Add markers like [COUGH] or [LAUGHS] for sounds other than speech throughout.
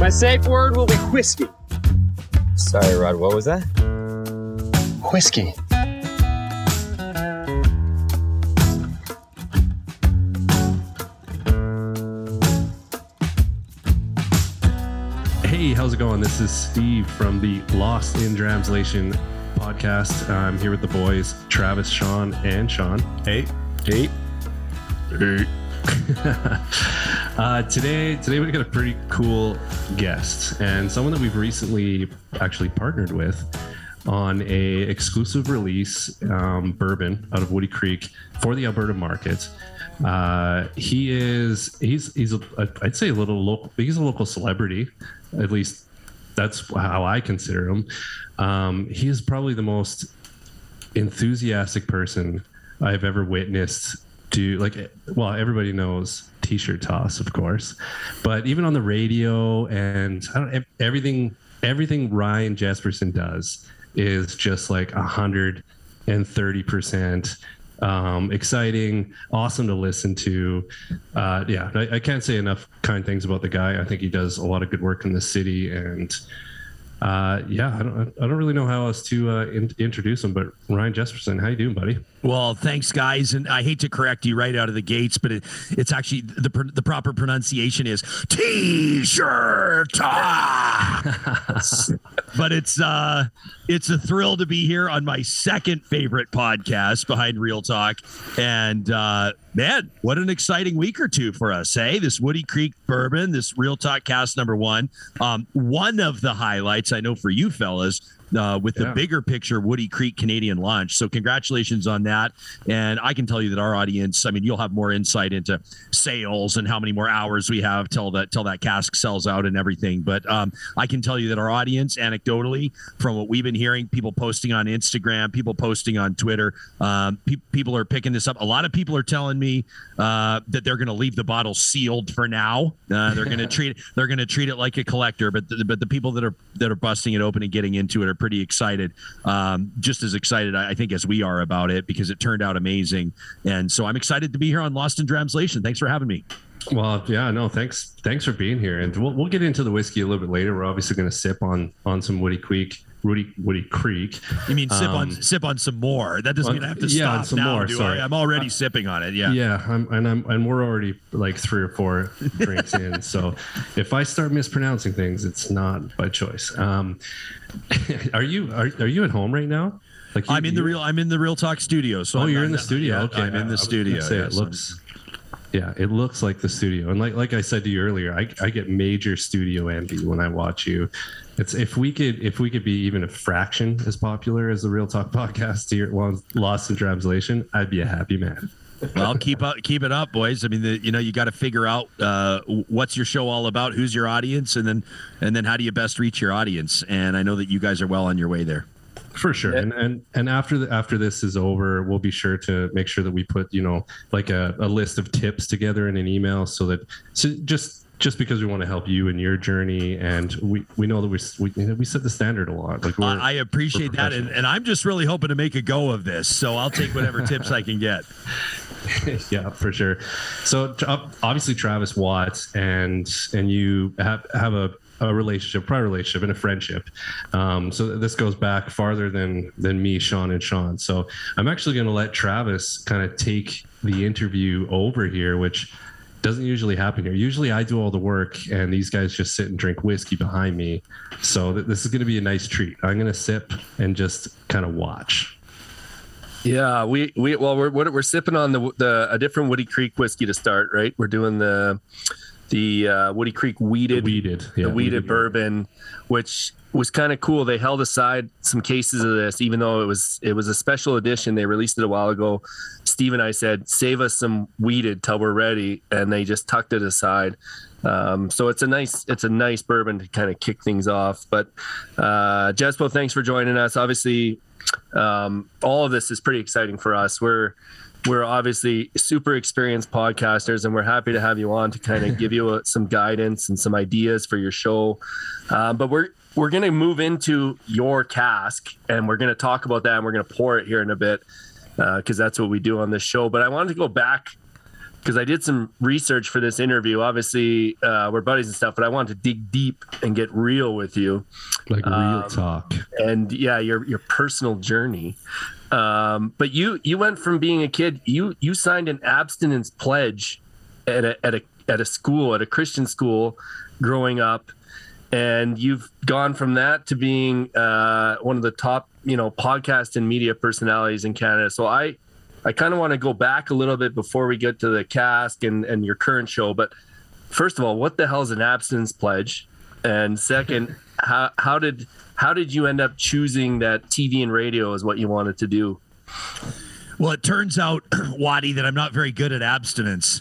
My safe word will be whiskey. Sorry, Rod, what was that? Whiskey. Hey, how's it going? This is Steve from the Lost in Translation podcast. I'm here with the boys, Travis, Sean, and Sean. Hey. Hey. Hey. [LAUGHS] uh, today, today we got a pretty cool guest and someone that we've recently actually partnered with on a exclusive release um, bourbon out of Woody Creek for the Alberta market. Uh, he is he's he's a, I'd say a little local. He's a local celebrity, at least that's how I consider him. Um, he is probably the most enthusiastic person I've ever witnessed do like well everybody knows t-shirt toss of course but even on the radio and everything everything Ryan Jesperson does is just like a hundred and thirty percent um, exciting, awesome to listen to. Uh, yeah, I, I, can't say enough kind things about the guy. I think he does a lot of good work in the city, and uh, yeah, I don't, I don't really know how else to uh, in, introduce him. But Ryan Jesperson, how you doing, buddy? Well, thanks, guys. And I hate to correct you right out of the gates, but it, it's actually the the proper pronunciation is T-shirt. [LAUGHS] but it's uh, it's a thrill to be here on my second favorite podcast behind Real Talk, and uh, man, what an exciting week or two for us, hey? This Woody Creek bourbon, this Real Talk cast number one. Um, one of the highlights I know for you fellas uh, with yeah. the bigger picture Woody Creek Canadian launch. So congratulations on that. And I can tell you that our audience, I mean, you'll have more insight into sales and how many more hours we have till that till that cask sells out and everything. But um, I can tell you that our audience, anecdotally, from what we've been hearing, people posting on Instagram, people posting on Twitter, um, pe- people are picking this up. A lot of people are telling me uh, that they're going to leave the bottle sealed for now. Uh, they're going [LAUGHS] to treat they're going to treat it like a collector. But the, but the people that are that are busting it open and getting into it are pretty excited, um, just as excited I think as we are about it because it turned out amazing. And so I'm excited to be here on Lost in Translation. Thanks for having me. Well, yeah, no, thanks, thanks for being here, and we'll, we'll get into the whiskey a little bit later. We're obviously going to sip on on some Woody Creek, Woody Woody Creek. You mean sip um, on sip on some more? That doesn't on, mean I have to yeah, stop some now, more. Do sorry. I? I'm already uh, sipping on it. Yeah, yeah, I'm, and I'm and we're already like three or four drinks in. [LAUGHS] So if I start mispronouncing things, it's not by choice. Um, [LAUGHS] are you are, are you at home right now? Like you, I'm in the real I'm in the Real Talk studio. So oh, I'm you're in the studio. Yeah, okay, I'm in the studio. Say yes, it looks. Yeah, it looks like the studio, and like like I said to you earlier, I, I get major studio envy when I watch you. It's if we could if we could be even a fraction as popular as the Real Talk [LAUGHS] podcast here, well, Lost in Translation, I'd be a happy man well, keep up, keep it up, boys. I mean, the, you know, you got to figure out uh, what's your show all about, who's your audience, and then and then how do you best reach your audience. And I know that you guys are well on your way there. For sure, and and and after the, after this is over, we'll be sure to make sure that we put you know like a, a list of tips together in an email so that so just just because we want to help you in your journey and we, we know that we, we, we set the standard a lot like i appreciate that and, and i'm just really hoping to make a go of this so i'll take whatever tips i can get [LAUGHS] yeah, for sure. So obviously Travis Watts and and you have have a a relationship, prior relationship, and a friendship. Um, so this goes back farther than than me, Sean, and Sean. So I'm actually going to let Travis kind of take the interview over here, which doesn't usually happen here. Usually I do all the work, and these guys just sit and drink whiskey behind me. So th- this is going to be a nice treat. I'm going to sip and just kind of watch. Yeah, we we well we're we're sipping on the the a different Woody Creek whiskey to start, right? We're doing the the uh, Woody Creek wheated the wheated yeah, the wheated, wheated bourbon, which was kind of cool. They held aside some cases of this, even though it was it was a special edition. They released it a while ago. Steve and I said, "Save us some wheated till we're ready," and they just tucked it aside. Um, so it's a nice it's a nice bourbon to kind of kick things off. But uh, Jespo, thanks for joining us. Obviously, um, all of this is pretty exciting for us. We're we're obviously super experienced podcasters, and we're happy to have you on to kind of give you a, some guidance and some ideas for your show. Um, but we're we're going to move into your cask, and we're going to talk about that, and we're going to pour it here in a bit because uh, that's what we do on this show. But I wanted to go back because I did some research for this interview. Obviously, uh, we're buddies and stuff, but I wanted to dig deep and get real with you. Like real Um, talk. and yeah, your your personal journey. Um, but you you went from being a kid, you you signed an abstinence pledge at a at a at a school at a Christian school, growing up, and you've gone from that to being uh, one of the top you know podcast and media personalities in Canada. So I I kind of want to go back a little bit before we get to the cask and and your current show, but. First of all, what the hell is an abstinence pledge? And second, [LAUGHS] how how did how did you end up choosing that TV and radio is what you wanted to do? Well, it turns out, [CLEARS THROAT] Waddy, that I'm not very good at abstinence,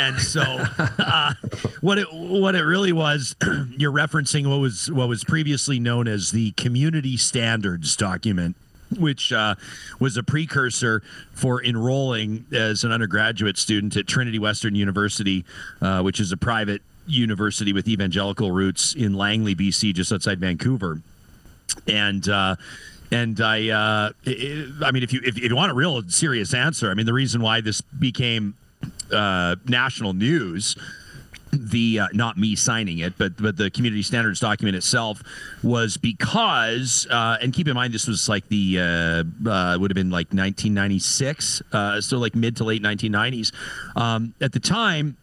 and so [LAUGHS] uh, what it what it really was, [CLEARS THROAT] you're referencing what was what was previously known as the Community Standards document, which uh, was a precursor for enrolling as an undergraduate student at Trinity Western University, uh, which is a private university with evangelical roots in Langley, BC, just outside Vancouver. And uh, and I, uh, i I mean, if you if, if you want a real serious answer, I mean, the reason why this became uh, national news, the uh, not me signing it, but but the community standards document itself was because, uh, and keep in mind, this was like the uh, uh, would have been like 1996, uh, so like mid to late 1990s. Um, at the time,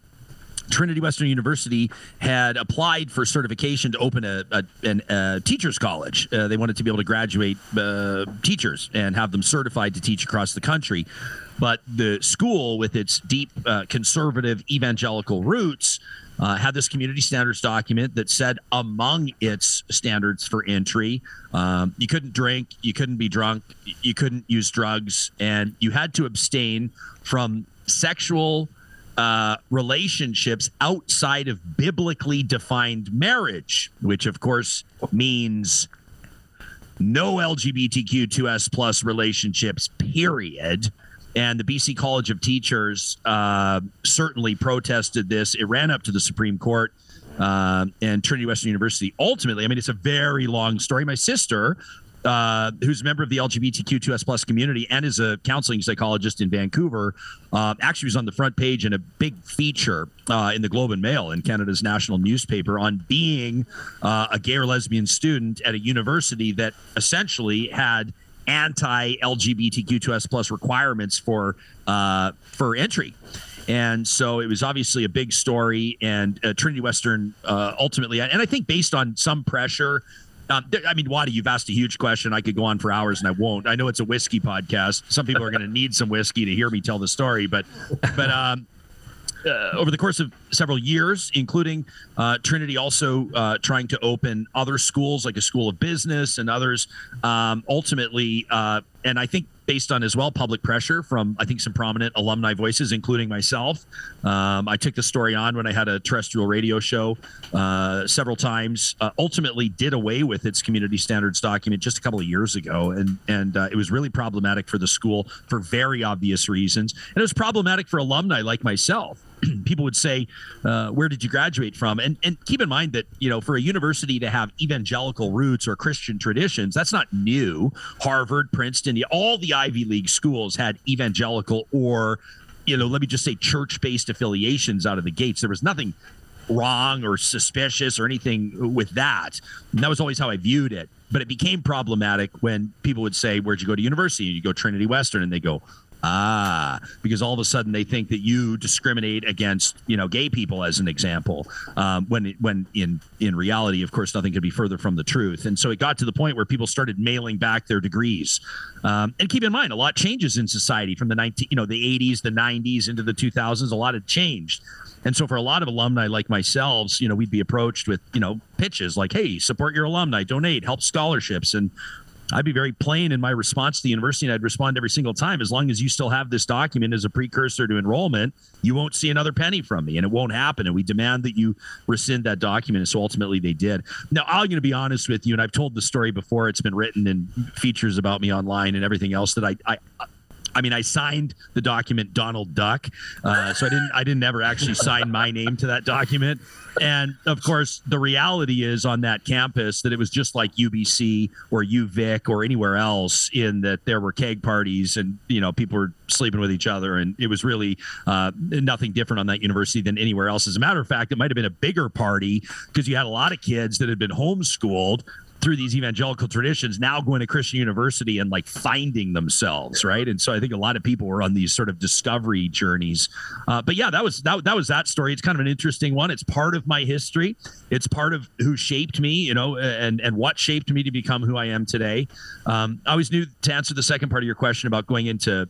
Trinity Western University had applied for certification to open a, a, an, a teachers college. Uh, they wanted to be able to graduate uh, teachers and have them certified to teach across the country. But the school, with its deep uh, conservative evangelical roots, uh, had this community standards document that said among its standards for entry, um, you couldn't drink, you couldn't be drunk, you couldn't use drugs, and you had to abstain from sexual uh, relationships outside of biblically defined marriage, which of course means no LGBTQ2S plus relationships, period. And the BC College of Teachers uh, certainly protested this. It ran up to the Supreme Court uh, and Trinity Western University. Ultimately, I mean, it's a very long story. My sister, uh, who's a member of the LGBTQ2S plus community and is a counseling psychologist in Vancouver, uh, actually was on the front page in a big feature uh, in the Globe and Mail in Canada's national newspaper on being uh, a gay or lesbian student at a university that essentially had anti-LGBTQ2S plus requirements for uh, for entry. And so it was obviously a big story, and Trinity Western ultimately, and I think based on some pressure, um, I mean, Waddy, you've asked a huge question. I could go on for hours, and I won't. I know it's a whiskey podcast. Some people are going to need some whiskey to hear me tell the story, but but um, uh, over the course of several years, including uh, Trinity also uh, trying to open other schools like a school of business and others. Um, ultimately, uh, and I think based on as well public pressure from I think some prominent alumni voices, including myself. Um, I took the story on when I had a terrestrial radio show uh, several times. Uh, ultimately, did away with its community standards document just a couple of years ago, and and uh, it was really problematic for the school for very obvious reasons, and it was problematic for alumni like myself. [CLEARS THROAT] People would say, uh, "Where did you graduate from?" And and keep in mind that you know for a university to have evangelical roots or Christian traditions, that's not new. Harvard, Princeton, all the Ivy League schools had evangelical or you know, let me just say church-based affiliations out of the gates. There was nothing wrong or suspicious or anything with that. And that was always how I viewed it. But it became problematic when people would say, Where'd you go to university? And you go Trinity Western, and they go, Ah, because all of a sudden they think that you discriminate against, you know, gay people, as an example. Um, when when in in reality, of course, nothing could be further from the truth. And so it got to the point where people started mailing back their degrees. Um, and keep in mind, a lot changes in society from the 19, you know, the 80s, the 90s into the 2000s. A lot had changed. And so for a lot of alumni like myself, you know, we'd be approached with, you know, pitches like, hey, support your alumni, donate, help scholarships. And I'd be very plain in my response to the university, and I'd respond every single time. As long as you still have this document as a precursor to enrollment, you won't see another penny from me, and it won't happen. And we demand that you rescind that document. And so ultimately, they did. Now, I'm going to be honest with you, and I've told the story before. It's been written in features about me online and everything else that I, I I mean, I signed the document Donald Duck, uh, so I didn't. I didn't ever actually sign my name to that document. And of course, the reality is on that campus that it was just like UBC or UVic or anywhere else, in that there were keg parties and you know people were sleeping with each other, and it was really uh, nothing different on that university than anywhere else. As a matter of fact, it might have been a bigger party because you had a lot of kids that had been homeschooled through these evangelical traditions now going to Christian University and like finding themselves, right? And so I think a lot of people were on these sort of discovery journeys. Uh, but yeah, that was that that was that story. It's kind of an interesting one. It's part of my history. It's part of who shaped me, you know, and and what shaped me to become who I am today. Um, I always knew to answer the second part of your question about going into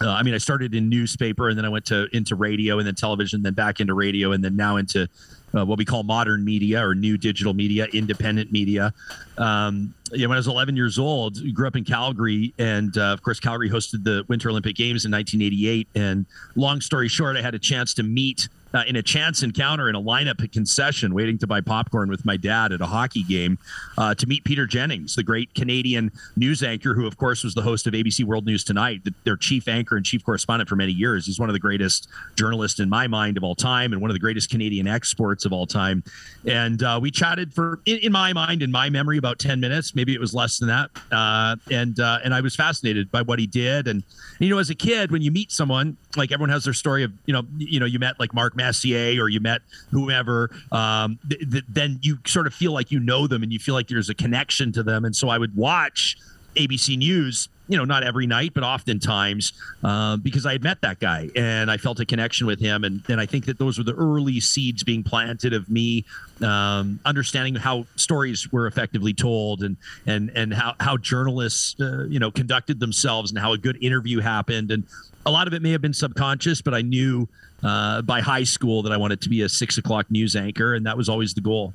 uh, I mean, I started in newspaper and then I went to into radio and then television, then back into radio and then now into uh, what we call modern media or new digital media, independent media. Um, know, when I was 11 years old, grew up in Calgary, and uh, of course, Calgary hosted the Winter Olympic Games in 1988. And long story short, I had a chance to meet uh, in a chance encounter in a lineup at concession, waiting to buy popcorn with my dad at a hockey game, uh, to meet Peter Jennings, the great Canadian news anchor, who of course was the host of ABC World News Tonight, the, their chief anchor and chief correspondent for many years. He's one of the greatest journalists in my mind of all time, and one of the greatest Canadian exports of all time. And uh, we chatted for, in, in, my mind, in my memory, about ten minutes. Maybe it was less than that. Uh, and uh, and I was fascinated by what he did. And, you know, as a kid, when you meet someone, like everyone has their story of, you know, you know, you met like Mark Messier or you met whomever, um, th- th- then you sort of feel like you know them and you feel like there's a connection to them. And so I would watch ABC News you know, not every night, but oftentimes uh, because I had met that guy and I felt a connection with him. And, and I think that those were the early seeds being planted of me um, understanding how stories were effectively told and and and how how journalists uh, you know conducted themselves and how a good interview happened. And a lot of it may have been subconscious, but I knew uh, by high school that I wanted to be a six o'clock news anchor, and that was always the goal.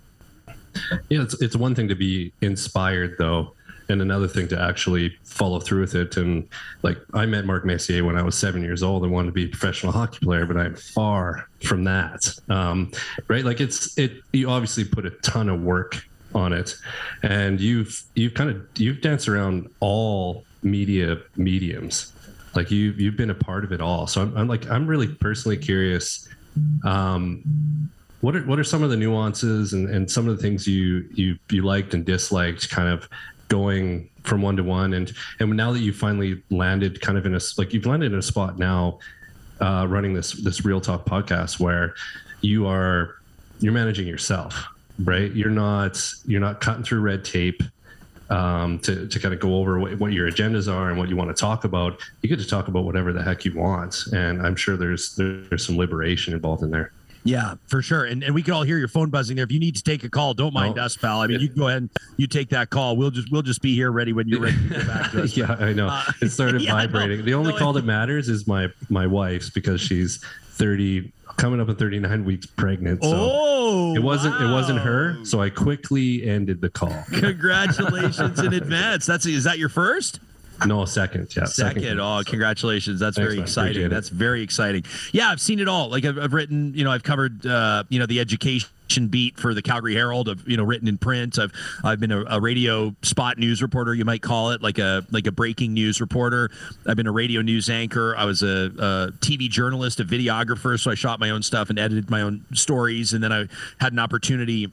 Yeah, it's it's one thing to be inspired though and another thing to actually follow through with it. And like I met Mark Messier when I was seven years old and wanted to be a professional hockey player, but I'm far from that. Um, right? Like it's it. You obviously put a ton of work on it, and you've you've kind of you've danced around all media mediums. Like you've you've been a part of it all. So I'm, I'm like I'm really personally curious. Um, what are what are some of the nuances and, and some of the things you you you liked and disliked kind of going from one to one. And and now that you finally landed kind of in a like you've landed in a spot now uh, running this this real talk podcast where you are you're managing yourself right? You're not you're not cutting through red tape um, to, to kind of go over what, what your agendas are and what you want to talk about. You get to talk about whatever the heck you want. And i'm sure there's there's some liberation involved in there yeah, for sure. And and we can all hear your phone buzzing there. If you need to take a call, don't mind us, pal. I mean, you can go ahead and you take that call. We'll just we'll just be here ready when you're ready to get back to [LAUGHS] us. yeah, I know. Uh, it started [LAUGHS] yeah, vibrating. No, the only no, call that matters is my my wife's because she's 30 coming up in 39 weeks pregnant. So oh, it wasn't wow. it wasn't her. So I quickly ended the call. Congratulations in advance. That's is that your first? No, second. Yeah, second. second. Oh, congratulations! That's Thanks, very man. exciting. That's very exciting. Yeah, I've seen it all. Like I've, I've written, you know, I've covered, uh, you know, the education beat for the Calgary Herald. I've you know written in print. I've I've been a, a, radio spot news reporter, you might call it, like a like a breaking news reporter. I've been a radio news anchor. I was a, a TV journalist, a videographer, so I shot my own stuff and edited my own stories. And then I had an opportunity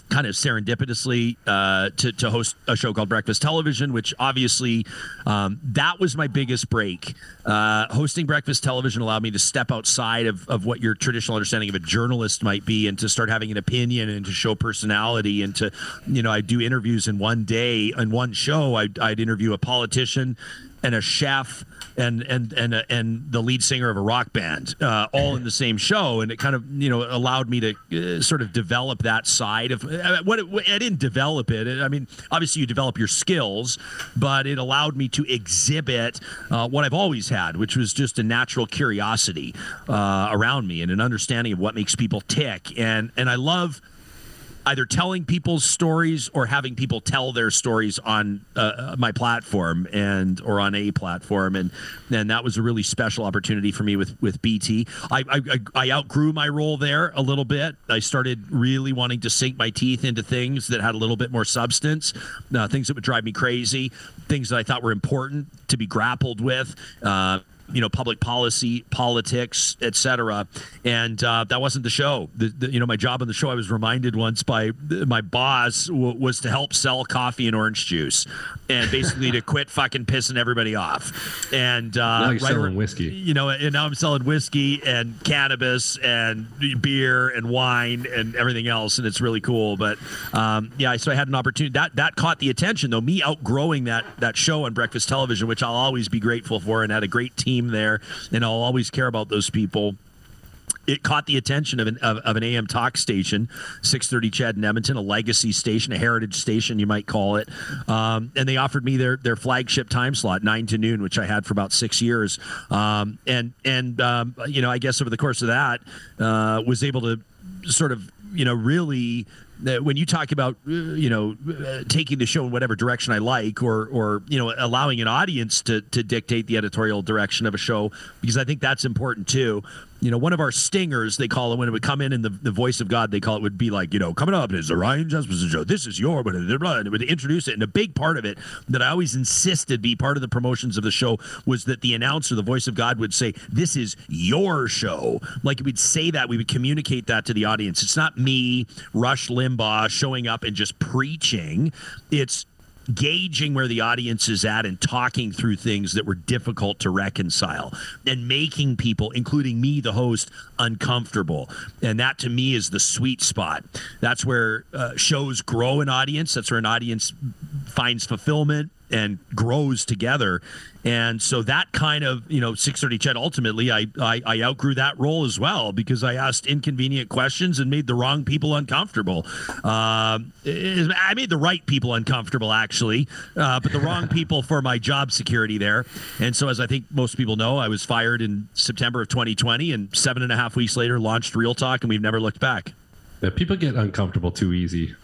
kind of serendipitously uh, to, to host a show called Breakfast Television, which obviously um, that was my biggest break. Uh, hosting Breakfast Television allowed me to step outside of, of what your traditional understanding of a journalist might be and to start having an opinion and to show personality and to, you know, I do interviews in one day, in one show, I'd, I'd interview a politician and a chef and and and uh, and the lead singer of a rock band uh, all in the same show. And it kind of you know allowed me to uh, sort of develop that side of uh, what it, I didn't develop it. I mean obviously you develop your skills but it allowed me to exhibit uh, what I've always had which was just a natural curiosity uh, around me and an understanding of what makes people tick. And and I love either telling people's stories or having people tell their stories on uh, my platform and or on a platform, and and that was a really special opportunity for me with with BT. I I, I outgrew my role there a little bit. I started really wanting to sink my teeth into things that had a little bit more substance, uh, things that would drive me crazy, things that I thought were important to be grappled with. Uh, you know public policy politics etc and uh, that wasn't the show. The, the, you know my job on the show i was reminded once by my boss w- was to help sell coffee and orange juice and basically to quit fucking pissing everybody off. And uh, now you're right selling whiskey. you know and now i'm selling whiskey and cannabis and beer and wine and everything else and it's really cool. But um, yeah so i had an opportunity that that caught the attention though me outgrowing that that show on breakfast television which i'll always be grateful for and had a great team team there, and I'll always care about those people it caught the attention of an of, of, an AM talk station, 630 CHED in Edmonton, a legacy station, a heritage station, you might call it. Um, and they offered me their their flagship time slot, nine to noon, which I had for about six years. Um, and and um, you know, I guess over the course of that, uh, was able to sort of you know really when you talk about uh, you know uh, taking the show in whatever direction I like, or or you know allowing an audience to to dictate the editorial direction of a show, because I think that's important too you know, one of our stingers, they call it when it would come in in the, the voice of God, they call it would be like, you know, coming up is the Ryan Jesperson show. This is your, and it would introduce it. And a big part of it that I always insisted be part of the promotions of the show was that the announcer, the voice of God, would say, This is your show. Like we'd say that, we would communicate that to the audience. It's not me, Rush Limbaugh, showing up and just preaching. It's gauging where the audience is at and talking through things that were difficult to reconcile and making people, including me, the host, uncomfortable. And that to me is the sweet spot. That's where uh, shows grow an audience. That's where an audience finds fulfillment and grows together. And so that kind of, you know, 630 CHED, ultimately, I, I, I, outgrew that role as well because I asked inconvenient questions and made the wrong people uncomfortable. Uh, I made the right people uncomfortable, actually, uh, but the wrong [LAUGHS] people for my job security there. And so, as I think most people know, I was fired in September of 2020 and seven and a half weeks later launched Real Talk, and we've never looked back. Yeah, people get uncomfortable too easy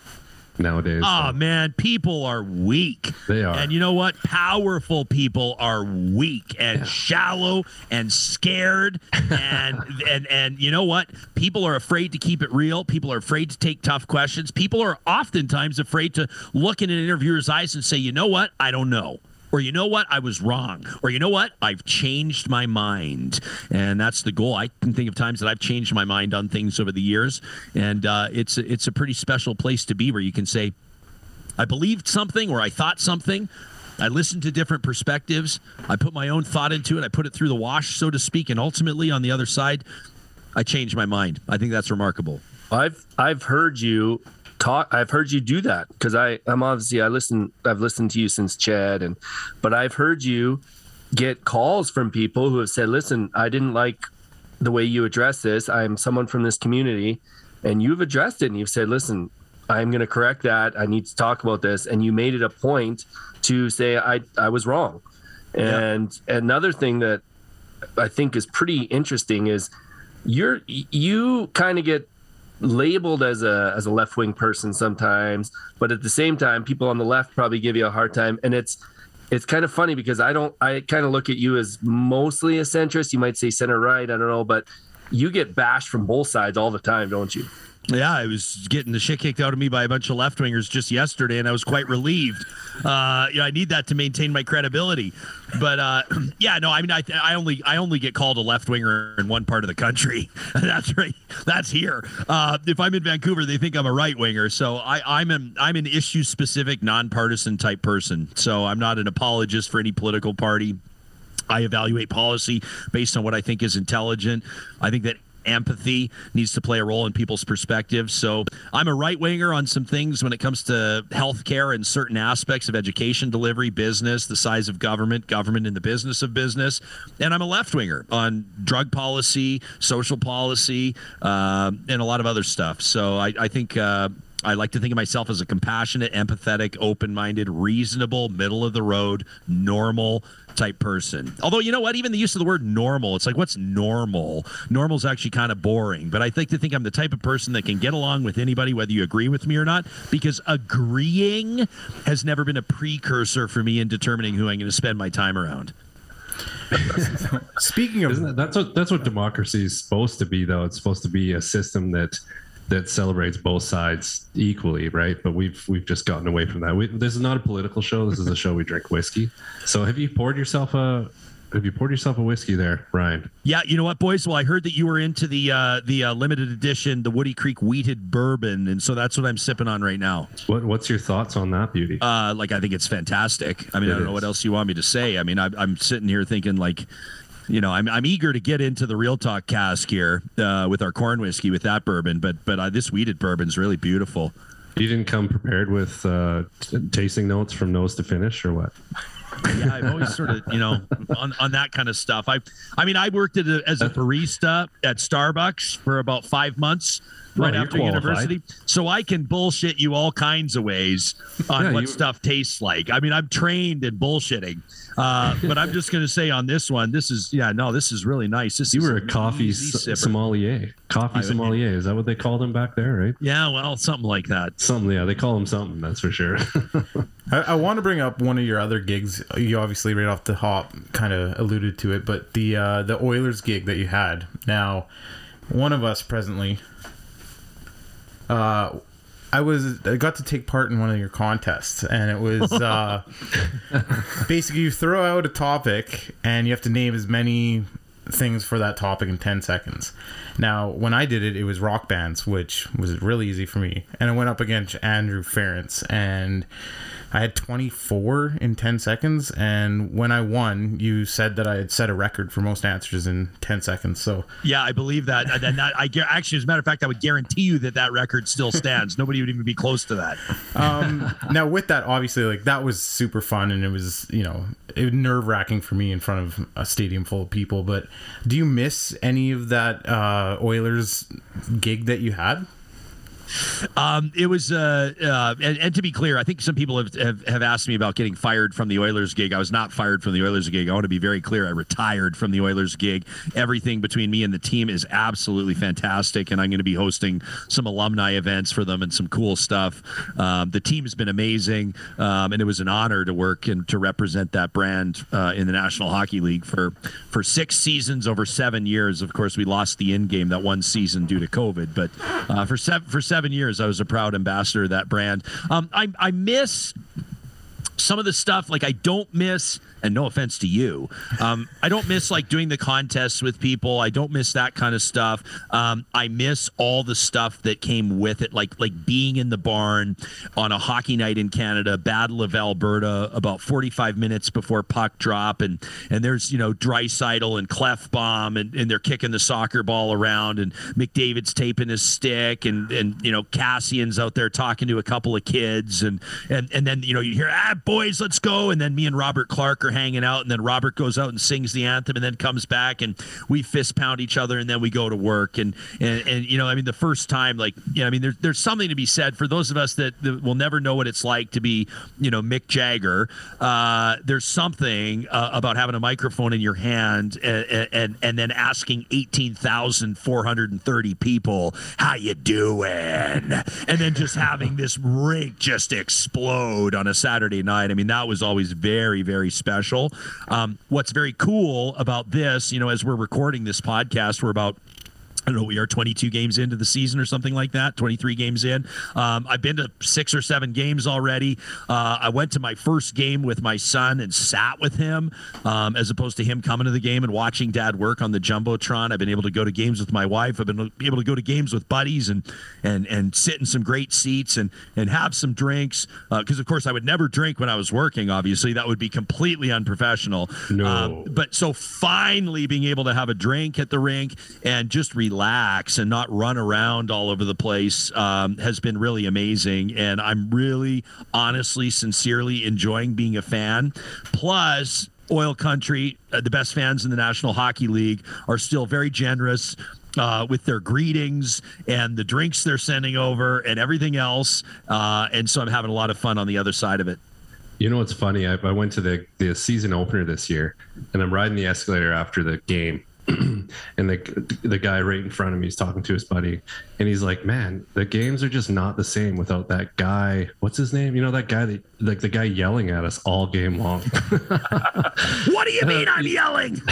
nowadays. Oh so. man, people are weak. They are. And you know what? Powerful people are weak and yeah. shallow and scared and [LAUGHS] and and you know what? People are afraid to keep it real. People are afraid to take tough questions. People are oftentimes afraid to look in an interviewer's eyes and say, "You know what? I don't know." Or you know what, I was wrong, or you know what, I've changed my mind, and that's the goal. I can think of times that I've changed my mind on things over the years, and uh, it's it's a pretty special place to be where you can say, I believed something or I thought something. I listened to different perspectives. I put my own thought into it. I put it through the wash, so to speak, and ultimately on the other side, I changed my mind. I think that's remarkable. I've I've heard you talk I've heard you do that because I I'm obviously I listen I've listened to you since CHED and but I've heard you get calls from people who have said listen I didn't like the way you address this. I'm someone from this community and you've addressed it and you've said listen I'm going to correct that. I need to talk about this and you made it a point to say I I was wrong. And yeah. another thing that I think is pretty interesting is you're you kind of get labeled as a as a left wing person sometimes, but at the same time, people on the left probably give you a hard time, and it's it's kind of funny because I don't I kind of look at you as mostly a centrist. You might say center right, I don't know, but you get bashed from both sides all the time, don't you? Yeah, I was getting the shit kicked out of me by a bunch of left wingers just yesterday, and I was quite relieved. Uh, you know, I need that to maintain my credibility. But uh, [CLEARS THROAT] yeah, no, I mean, I, I only I only get called a left winger in one part of the country. [LAUGHS] that's right. That's here. Uh, if I'm in Vancouver, they think I'm a right winger. So I, I'm an I'm an issue specific, nonpartisan type person. So I'm not an apologist for any political party. I evaluate policy based on what I think is intelligent. I think that empathy needs to play a role in people's perspectives. So I'm a right winger on some things when it comes to healthcare and certain aspects of education delivery, business, the size of government, government in the business of business. And I'm a left winger on drug policy, social policy, uh, and a lot of other stuff. So I, I think. Uh, I like to think of myself as a compassionate, empathetic, open-minded, reasonable, middle of the road, normal type person. Although you know what, even the use of the word normal, it's like what's normal? Normal is actually kind of boring. But I think to think I'm the type of person that can get along with anybody, whether you agree with me or not, because agreeing has never been a precursor for me in determining who I'm going to spend my time around. [LAUGHS] Speaking of Isn't that, that's what that's what democracy is supposed to be, though. It's supposed to be a system that that celebrates both sides equally, right? But we've we've just gotten away from that. We, this is not a political show. This is a show we drink whiskey. So have you poured yourself a have you poured yourself a whiskey there, Ryan? Yeah, you know what, boys? Well, I heard that you were into the uh, the uh, limited edition, the Woody Creek wheated bourbon, and so that's what I'm sipping on right now. What what's your thoughts on that beauty? Uh, like I think it's fantastic. I mean, It I don't know what else you want me to say. I mean, I, I'm sitting here thinking like, you know, I'm I'm eager to get into the real talk cask here uh, with our corn whiskey with that bourbon, but but uh, this wheated bourbon's really beautiful. you didn't come prepared with uh, t- tasting notes from nose to finish, or what? yeah, I've always sort of, you know, on, on that kind of stuff. I, I mean, I worked at a, as a [LAUGHS] barista at Starbucks for about five months right you're after qualified. university, so I can bullshit you all kinds of ways on Yeah, what you- stuff tastes like. I mean, I'm trained in bullshitting, uh, but I'm just gonna say on this one, this is yeah, no, this is really nice. This You is were a coffee easy s- sipper. sommelier. Coffee I- sommelier. Is that what they called him back there, right? Yeah, well, something like that. Something, yeah. They call him something, that's for sure. [LAUGHS] I, I want to bring up one of your other gigs. You obviously right off the hop kind of alluded to it, but the uh, the Oilers gig that you had. Now, one of us presently, uh, I was I got to take part in one of your contests, and it was uh, [LAUGHS] basically you throw out a topic and you have to name as many things for that topic in 10 seconds. Now, when I did it, it was rock bands, which was really easy for me. And I went up against Andrew Ference, and I had 24 in 10 seconds. And when I won, you said that I had set a record for most answers in 10 seconds. So, Yeah, I believe that. And then that, I actually, as a matter of fact, I would guarantee you that that record still stands. Nobody would even be close to that. um, now with that, obviously, like that was super fun, and it was, you know, it was nerve wracking for me in front of a stadium full of people. But do you miss any of that uh, Oilers gig that you had? Um, it was, uh, uh, and, and to be clear, I think some people have, have, have asked me about getting fired from the Oilers gig. I was not fired from the Oilers gig. I want to be very clear. I retired from the Oilers gig. Everything between me and the team is absolutely fantastic, and I'm going to be hosting some alumni events for them and some cool stuff. Um, the team has been amazing, um, and it was an honor to work and to represent that brand uh, in the National Hockey League for for six seasons over seven years. Of course, we lost the end game that one season due to COVID, but uh, for seven for seven years, I was a proud ambassador of that brand. Um, I I miss some of the stuff like I don't miss, and no offense to you, um, I don't miss like doing the contests with people. I don't miss that kind of stuff. Um, I miss all the stuff that came with it, like like being in the barn on a hockey night in Canada, Battle of Alberta, about 45 minutes before puck drop, and and there's you know Draisaitl and Klefbom, and, and they're kicking the soccer ball around, and McDavid's taping his stick, and and you know Kassian's out there talking to a couple of kids, and and and then you know you hear ah boys let's go, and then me and Robert Clark are hanging out, and then Robert goes out and sings the anthem, and then comes back, and we fist pound each other, and then we go to work, and and and you know I mean the first time like you know I mean there's there's something to be said for those of us that, that will never know what it's like to be you know Mick Jagger. Uh, there's something uh, about having a microphone in your hand and and, and then asking 18,430 people how you doing, and then just having this rink just explode on a Saturday night. I mean that was always very very special. Um, what's very cool about this, you know, as we're recording this podcast, we're about I don't know, we are 22 games into the season or something like that, 23 games in. Um, I've been to six or seven games already. Uh, I went to my first game with my son and sat with him um, as opposed to him coming to the game and watching dad work on the Jumbotron. I've been able to go to games with my wife. I've been able to go to games with buddies and and and sit in some great seats and and have some drinks. Because, of course, I would never drink when I was working, obviously. That would be completely unprofessional. No. Um, but so finally being able to have a drink at the rink and just relax and not run around all over the place um, has been really amazing. And I'm really, honestly, sincerely enjoying being a fan. Plus, Oil Country, uh, the best fans in the National Hockey League, are still very generous. uh, with their greetings and the drinks they're sending over and everything else. Uh, and so I'm having a lot of fun on the other side of it. You know what's funny? I, I went to the the season opener this year, and I'm riding the escalator after the game, [CLEARS THROAT] and the the guy right in front of me is talking to his buddy, and he's like, "Man, the games are just not the same without that guy. What's his name? You know that guy that like the guy yelling at us all game long." [LAUGHS] what do you mean I'm yelling?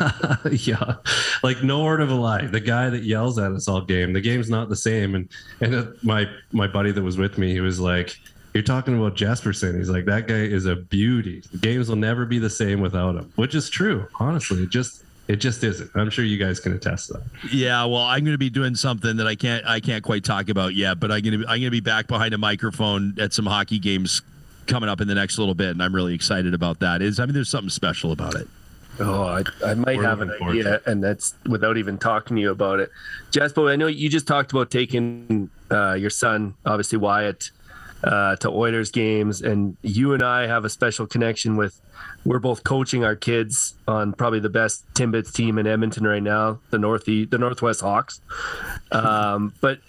[LAUGHS] yeah, like no word of a lie. The guy that yells at us all game. The game's not the same. And and my my buddy that was with me, he was like you're talking about Jesperson. He's like, that guy is a beauty. The games will never be the same without him, which is true. Honestly, it just it just isn't. I'm sure you guys can attest to that. Yeah, well, I'm going to be doing something that I can't I can't quite talk about yet, but I'm going to I'm going to be back behind a microphone at some hockey games coming up in the next little bit, and I'm really excited about that. Is I mean, there's something special about it. Oh, I, I might We're have an looking forward idea, and that's without even talking to you about it. Jasper, I know you just talked about taking uh, your son, obviously Wyatt, uh, to Oilers games, and you and I have a special connection with. We're both coaching our kids on probably the best Timbits team in Edmonton right now, the Northeast, the Northwest Hawks. Um, but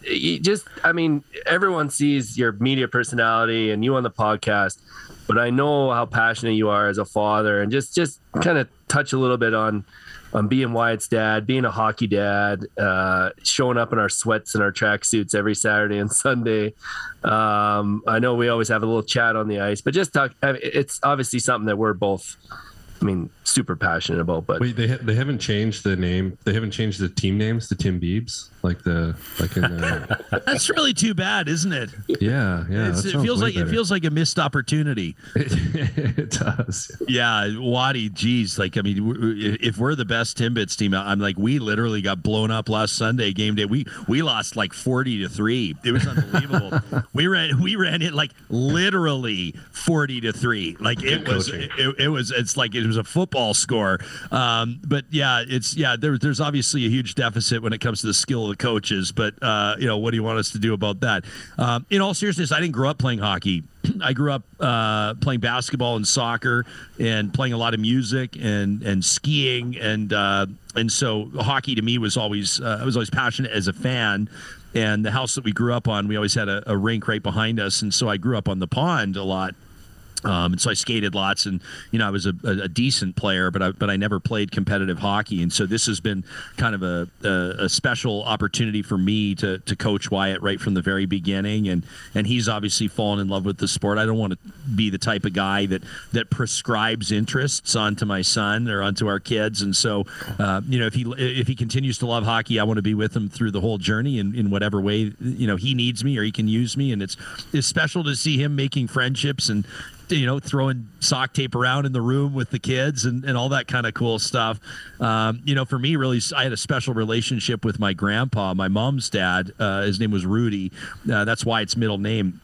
just, I mean, everyone sees your media personality and you on the podcast, but I know how passionate you are as a father, and just just kind of touch a little bit on on being Wyatt's dad, being a hockey dad, uh, showing up in our sweats and our tracksuits every Saturday and Sunday. Um, I know we always have a little chat on the ice, but just talk. It's obviously something that we're both, I mean, super passionate about. But Wait, they ha- they haven't changed the name. They haven't changed the team names to Tim Beebs, like the like in the [LAUGHS] That's really too bad, isn't it? yeah yeah. It feels way like it feels like a missed opportunity. [LAUGHS] it does. Yeah, Waddy, geez, like I mean, w- w- if we're the best Timbits team, I'm like, we literally got blown up last Sunday game day. We we lost like forty to three. It was unbelievable. [LAUGHS] we ran we ran it like literally forty to three. Like it Good was it, it was it's like it was a football score. Um, but yeah, it's yeah. There, there's obviously a huge deficit when it comes to the skill of the coaches. But uh, you know, what do you want us to do about that? Um, in all seriousness, I didn't grow up playing hockey. [CLEARS THROAT] I grew up uh, playing basketball and soccer and playing a lot of music and and skiing and uh, and so hockey to me was always uh, I was always passionate as a fan. And the house that we grew up on, we always had a, a rink right behind us, and so I grew up on the pond a lot. Um, and so I skated lots, and you know I was a, a, decent player, but I but I never played competitive hockey, and so this has been kind of a, a, a special opportunity for me to to coach Wyatt right from the very beginning, and and he's obviously fallen in love with the sport. I don't want to be the type of guy that that prescribes interests onto my son or onto our kids, and so uh, you know if he if he continues to love hockey, I want to be with him through the whole journey in, in whatever way you know he needs me or he can use me, and it's it's special to see him making friendships and you know, throwing sock tape around in the room with the kids and, and all that kind of cool stuff. Um, you know, for me, really, I had a special relationship with my grandpa, my mom's dad. Uh, his name was Rudy. Uh, that's why it's middle name.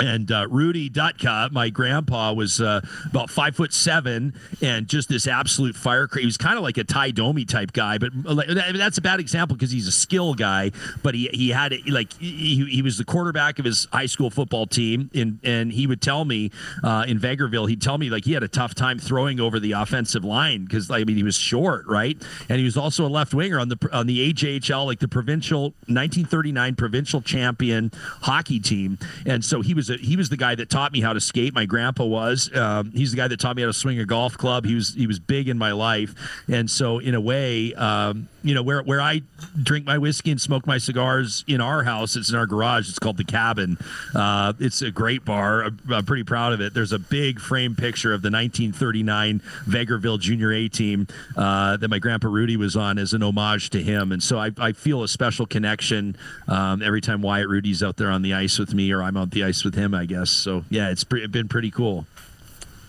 And uh, Rudy Dutka, my grandpa, was uh, about five foot seven and just this absolute firecracker. He was kind of like a Ty Domi type guy, but uh, like, that's a bad example because he's a skill guy. But he he had like he, he was the quarterback of his high school football team, and and he would tell me uh, in Vegreville, he'd tell me like he had a tough time throwing over the offensive line because I mean he was short, right? And he was also a left winger on the on the AJHL, like the provincial 1939 provincial champion hockey team, and so he was a, he was the guy that taught me how to skate. My grandpa was. Um, he's the guy that taught me how to swing a golf club. He was he was big in my life, and so in a way, um, you know, where where I drink my whiskey and smoke my cigars in our house, it's in our garage. It's called the Cabin. Uh, it's a great bar. I'm, I'm pretty proud of it. There's a big frame picture of the 1939 Vegreville Junior A team uh, that my grandpa Rudy was on as an homage to him, and so I, I feel a special connection um, every time Wyatt Rudy's out there on the ice with me, or I'm on the ice with him. I guess so. Yeah, it's pre- been pretty cool.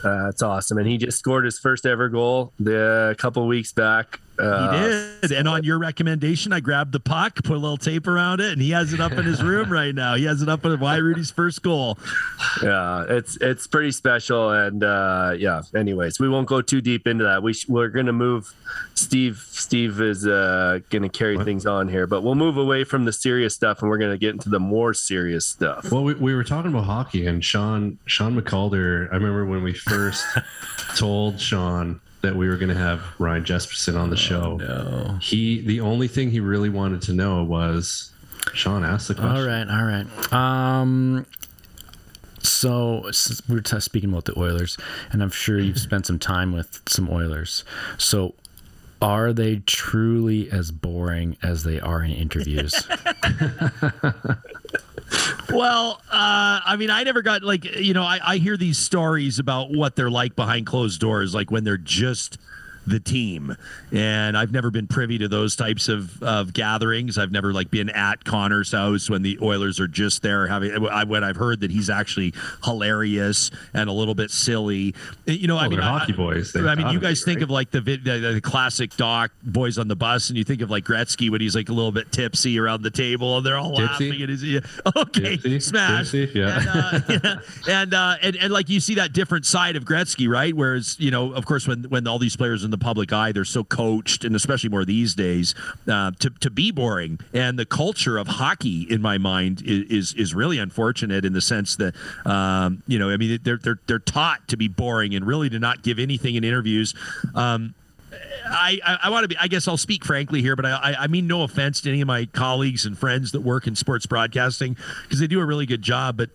uh, that's awesome. And he just scored his first ever goal the a couple weeks back. He Uh, did. And on your recommendation, I grabbed the puck, put a little tape around it, and he has it up in his room [LAUGHS] right now. He has it up in Wyatt Rudy's first goal. yeah it's it's pretty special and uh yeah anyways we won't go too deep into that we sh- we're gonna move steve steve is uh gonna carry things on here but we'll move away from the serious stuff and we're gonna get into the more serious stuff Well, we, we were talking about hockey, and Sean Sean McCalder. I remember when we first [LAUGHS] told Sean that we were going to have Ryan Jesperson on the show. No. He the only thing he really wanted to know was Sean asked the question. All right, all right. Um, so we were t- speaking about the Oilers, and I'm sure you've spent some time with some Oilers. So, are they truly as boring as they are in interviews? [LAUGHS] Well, uh, I mean, I never got like you know, I, I hear these stories about what they're like behind closed doors, like when they're just the team, and I've never been privy to those types of, of gatherings. I've never like been at Connor's house when the Oilers are just there having. I, when I've heard that he's actually hilarious and a little bit silly, you know. I mean, they're I- hockey boys. I mean, you guys think right? of like the, vid- the the classic doc boys on the bus, and you think of like Gretzky when he's like a little bit tipsy around the table, and they're all laughing. And his, yeah. [LAUGHS] okay, smash? Yeah. and, uh, [LAUGHS] yeah. and, uh, and and like you see that different side of Gretzky, right? Whereas you know, of course, when when all these players in the public eye, they're so coached, and especially more these days, uh, to to be boring. And the culture of hockey, in my mind, is is, is really unfortunate in the sense that um, you know, I mean, they're they're they're taught to be boring and really to not give anything in interviews. Um, I, I, I want to be. I guess I'll speak frankly here, but I, I, mean no offense to any of my colleagues and friends that work in sports broadcasting because they do a really good job. But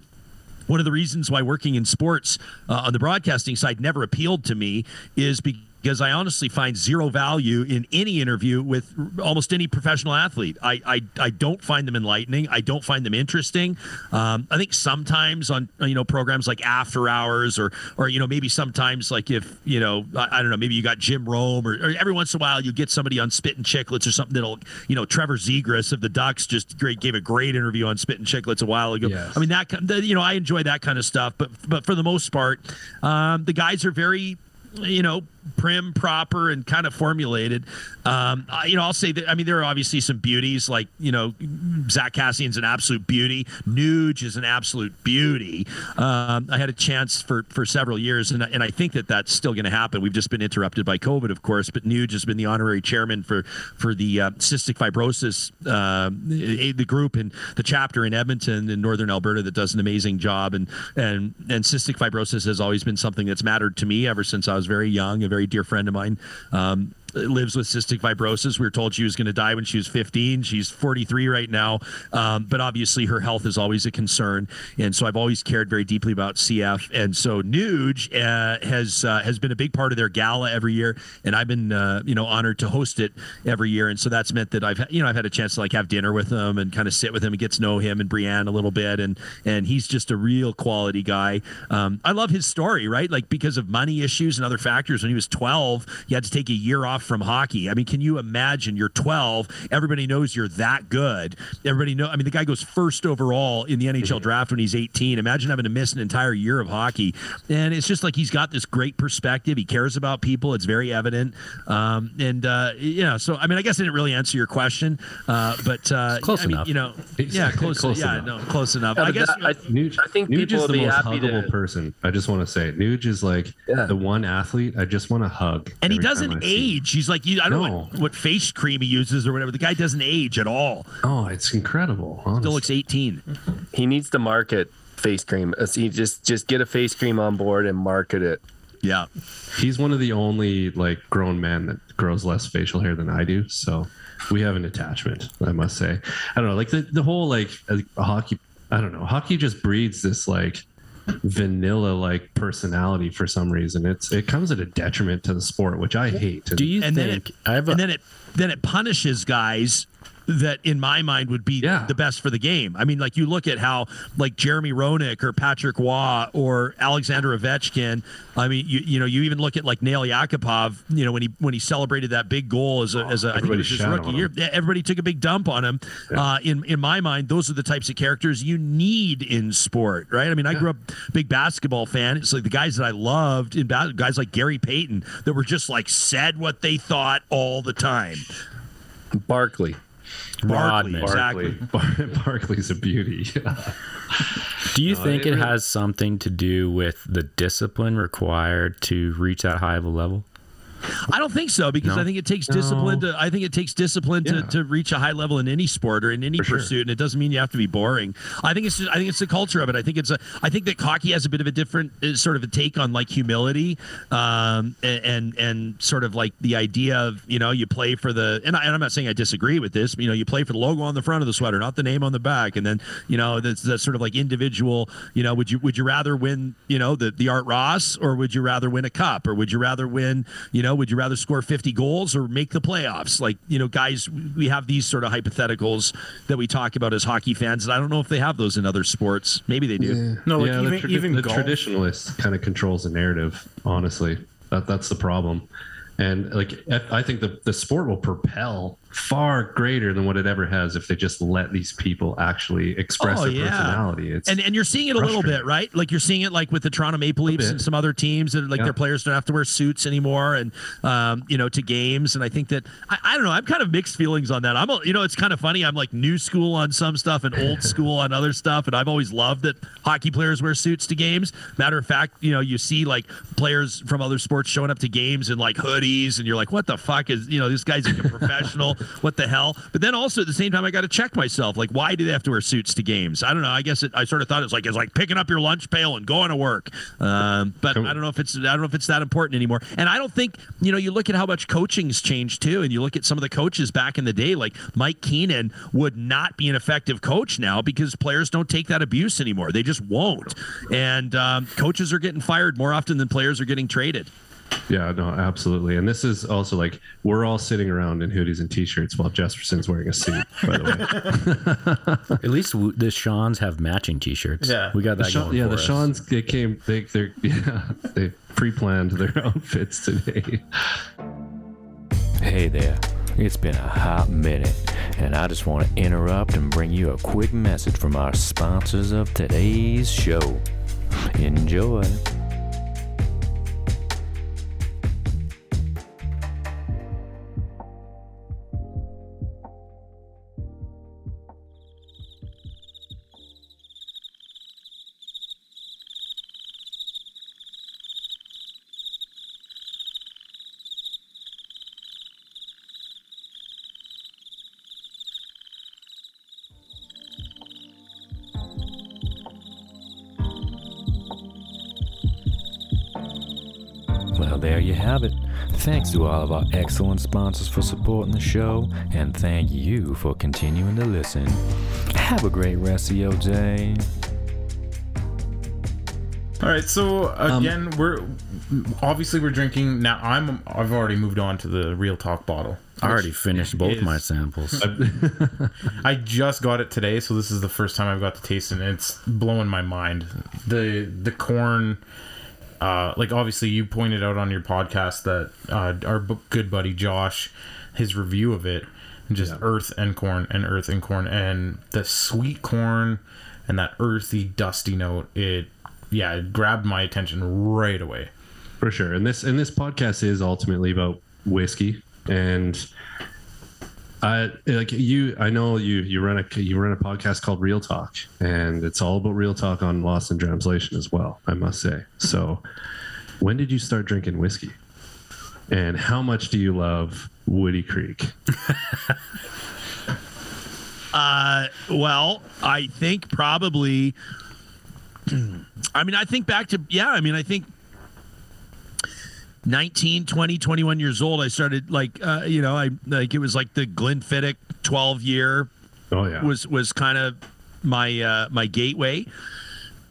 one of the reasons why working in sports uh, on the broadcasting side never appealed to me is because I honestly find zero value in any interview with almost any professional athlete. I I, I don't find them enlightening. I don't find them interesting. Um, I think sometimes on you know programs like After Hours or or you know maybe sometimes like if you know I, I don't know maybe you got Jim Rome or, or every once in a while you get somebody on Spit and Chicklets or something that'll you know Trevor Zegras of the Ducks just great, gave a great interview on Spit and Chicklets a while ago. Yes. I mean that you know I enjoy that kind of stuff, but but for the most part, um, the guys are very you know prim, proper, and kind of formulated. Um, I- you know, I'll say that. I mean, there are obviously some beauties, like you know, Zack Kassian's an absolute beauty. Nuge is an absolute beauty. Um, I had a chance for for several years, and and I think that that's still going to happen. We've just been interrupted by COVID, of course, but Nuge has been the honorary chairman for for the uh, cystic fibrosis, eh, the group and the chapter in Edmonton in northern Alberta that does an amazing job. And and and cystic fibrosis has always been something that's mattered to me ever since I was very young. A very dear friend of mine. Um, lives with cystic fibrosis. We were told she was going to die when she was 15. She's 43 right now, um, but obviously her health is always a concern, and so I've always cared very deeply about CF. And so Nuge uh, has uh, has been a big part of their gala every year, and I've been uh, you know honored to host it every year. And so that's meant that I've you know I've had a chance to like have dinner with him and kind of sit with him and get to know him and Brienne a little bit, and and he's just a real quality guy. Um, I love his story, right? Like because of money issues and other factors, when he was 12, he had to take a year off from hockey. I mean, can you imagine? You're 12. Everybody knows you're that good. Everybody know. I mean, the guy goes first overall in the NHL draft when he's 18. Imagine having to miss an entire year of hockey. And it's just like he's got this great perspective. He cares about people. It's very evident. Um, and uh, you know, so I mean, I guess I didn't really answer your question, uh, but uh, Close I mean, enough. you know, yeah, close. Close yeah, enough. no, close enough. Yeah, I guess. that- I- Nuge, I think Nuge people is will the be most happy to- huggable person. I just want to say, Nuge is like Yeah. the one athlete I just want to hug. and he doesn't I see him. age. He's like, you, I don't know what, what face cream he uses or whatever. The guy doesn't age at all. Oh, it's incredible. Still looks 18. He needs to market face cream. Uh, He just just get a face cream on board and market it. Yeah. He's one of the only like grown men that grows less facial hair than I do. So we have an attachment, I must say. I don't know, like the, the whole like uh, hockey. I don't know. Hockey just breeds this like vanilla like personality for some reason. It's it comes at a detriment to the sport, which I hate. Do you And then think it- I have a, and then it then it punishes guys that in my mind would be Yeah. the best for the game. I mean, like you look at how like Jeremy Roenick or Patrick Roy or Alexander Ovechkin. I mean, you you know, you even look at like Nail Yakupov. You know, when he when he celebrated that big goal as a as a I think it everybody was his shat rookie year. Everybody took a big dump on him. Uh, in in my mind, those are the types of characters you need in sport, right? I mean, I grew up big basketball fan. It's like the guys that I loved in bas- guys like Gary Payton that were just like said what they thought all the time. Barkley. Barkley, exactly. Barkley. Bar- [LAUGHS] Barkley's a beauty. [LAUGHS] Do you think it it really- has something to do with the discipline required to reach that high of a level? I don't think so because No? I think it takes discipline to. I think it takes discipline to, Yeah. to reach a high level in any sport or in any For sure. pursuit, and it doesn't mean you have to be boring. I think it's. Just, I think it's the culture of it. I think it's a. I think that hockey has a bit of a different uh, sort of a take on like humility, um, and, and and sort of like the idea of you know you play for the and, I, and I'm not saying I disagree with this. You know, you play for the logo on the front of the sweater, not the name on the back, and then you know that's that sort of like individual. You know, would you would you rather win you know the the Art Ross or would you rather win a cup or would you rather win you know would you rather score 50 goals or make the playoffs? Like you know, guys, we have these sort of hypotheticals that we talk about as hockey fans, and I don't know if they have those in other sports. Maybe they do. No, like yeah, even the, tradi- even the golf. traditionalist kind of controls the narrative. Honestly, that that's the problem. And like, I I think the the sport will propel far greater than what it ever has if they just let these people actually express Oh, their yeah. personality. It's and and you're seeing it a little bit, right? Like you're seeing it like with the Toronto Maple Leafs and some other teams, and like Yeah. their players don't have to wear suits anymore, and um, you know, to games. And I think that I, I don't know. I'm kind of mixed feelings on that. I'm, a, you know, it's kind of funny. I'm like new school on some stuff and old [LAUGHS] school on other stuff, and I've always loved that hockey players wear suits to games. Matter of fact, you know, you see like players from other sports showing up to games in like hoodies, and you're like, what the fuck is you know this guy's like a professional? [LAUGHS] what the hell? But then also at the same time, I got to check myself. Like, why do they have to wear suits to games? I don't know. I guess it, I sort of thought it's like it's like picking up your lunch pail and going to work. Um, but I don't know if it's I don't know if it's that important anymore. And I don't think you know. You look at how much coaching's changed too, and you look at some of the coaches back in the day. Like Mike Keenan would not be an effective coach now because players don't take that abuse anymore. They just won't. And um, coaches are getting fired more often than players are getting traded. Yeah, no, absolutely. And this is also like we're all sitting around in hoodies and t-shirts while Jesperson's wearing a suit. By the way, [LAUGHS] At least w- the Sean's have matching T-shirts. Yeah. we got the that Sean, going yeah, for the us. Sean's they came they they [LAUGHS] yeah they pre-planned their [LAUGHS] outfits today. Hey there. It's been a hot minute, and I just want to interrupt and bring you a quick message from our sponsors of today's show. Enjoy. There you have it. Thanks to all of our excellent sponsors for supporting the show, and thank you for continuing to listen. Have a great rest of your day. All right, so Um, again, we're obviously we're drinking now. I'm I've already moved on to the real talk bottle. I already finished both is- my samples. [LAUGHS] I just got it today, so this is the first time I've got to taste it. and It's blowing my mind. The the corn, uh, like obviously you pointed out on your podcast that uh, our good buddy Josh, his review of it, just earth and corn and earth and corn and the sweet corn and that earthy dusty note. It yeah, it grabbed my attention right away. For sure. And this and this podcast is ultimately about whiskey and I like you I know you you run a you run a podcast called Real Talk and it's all about real talk on Lost in Translation as well, I must say. So when did you start drinking whiskey? And how much do you love Woody Creek? [LAUGHS] Uh, well, I think probably. [CLEARS THROAT] I mean, I think back to yeah. I mean, I think 19, 20, 21 years old. I started like uh, you know, I like it was like the Glenfiddich 12 year Oh yeah. was was kind of my uh, my gateway,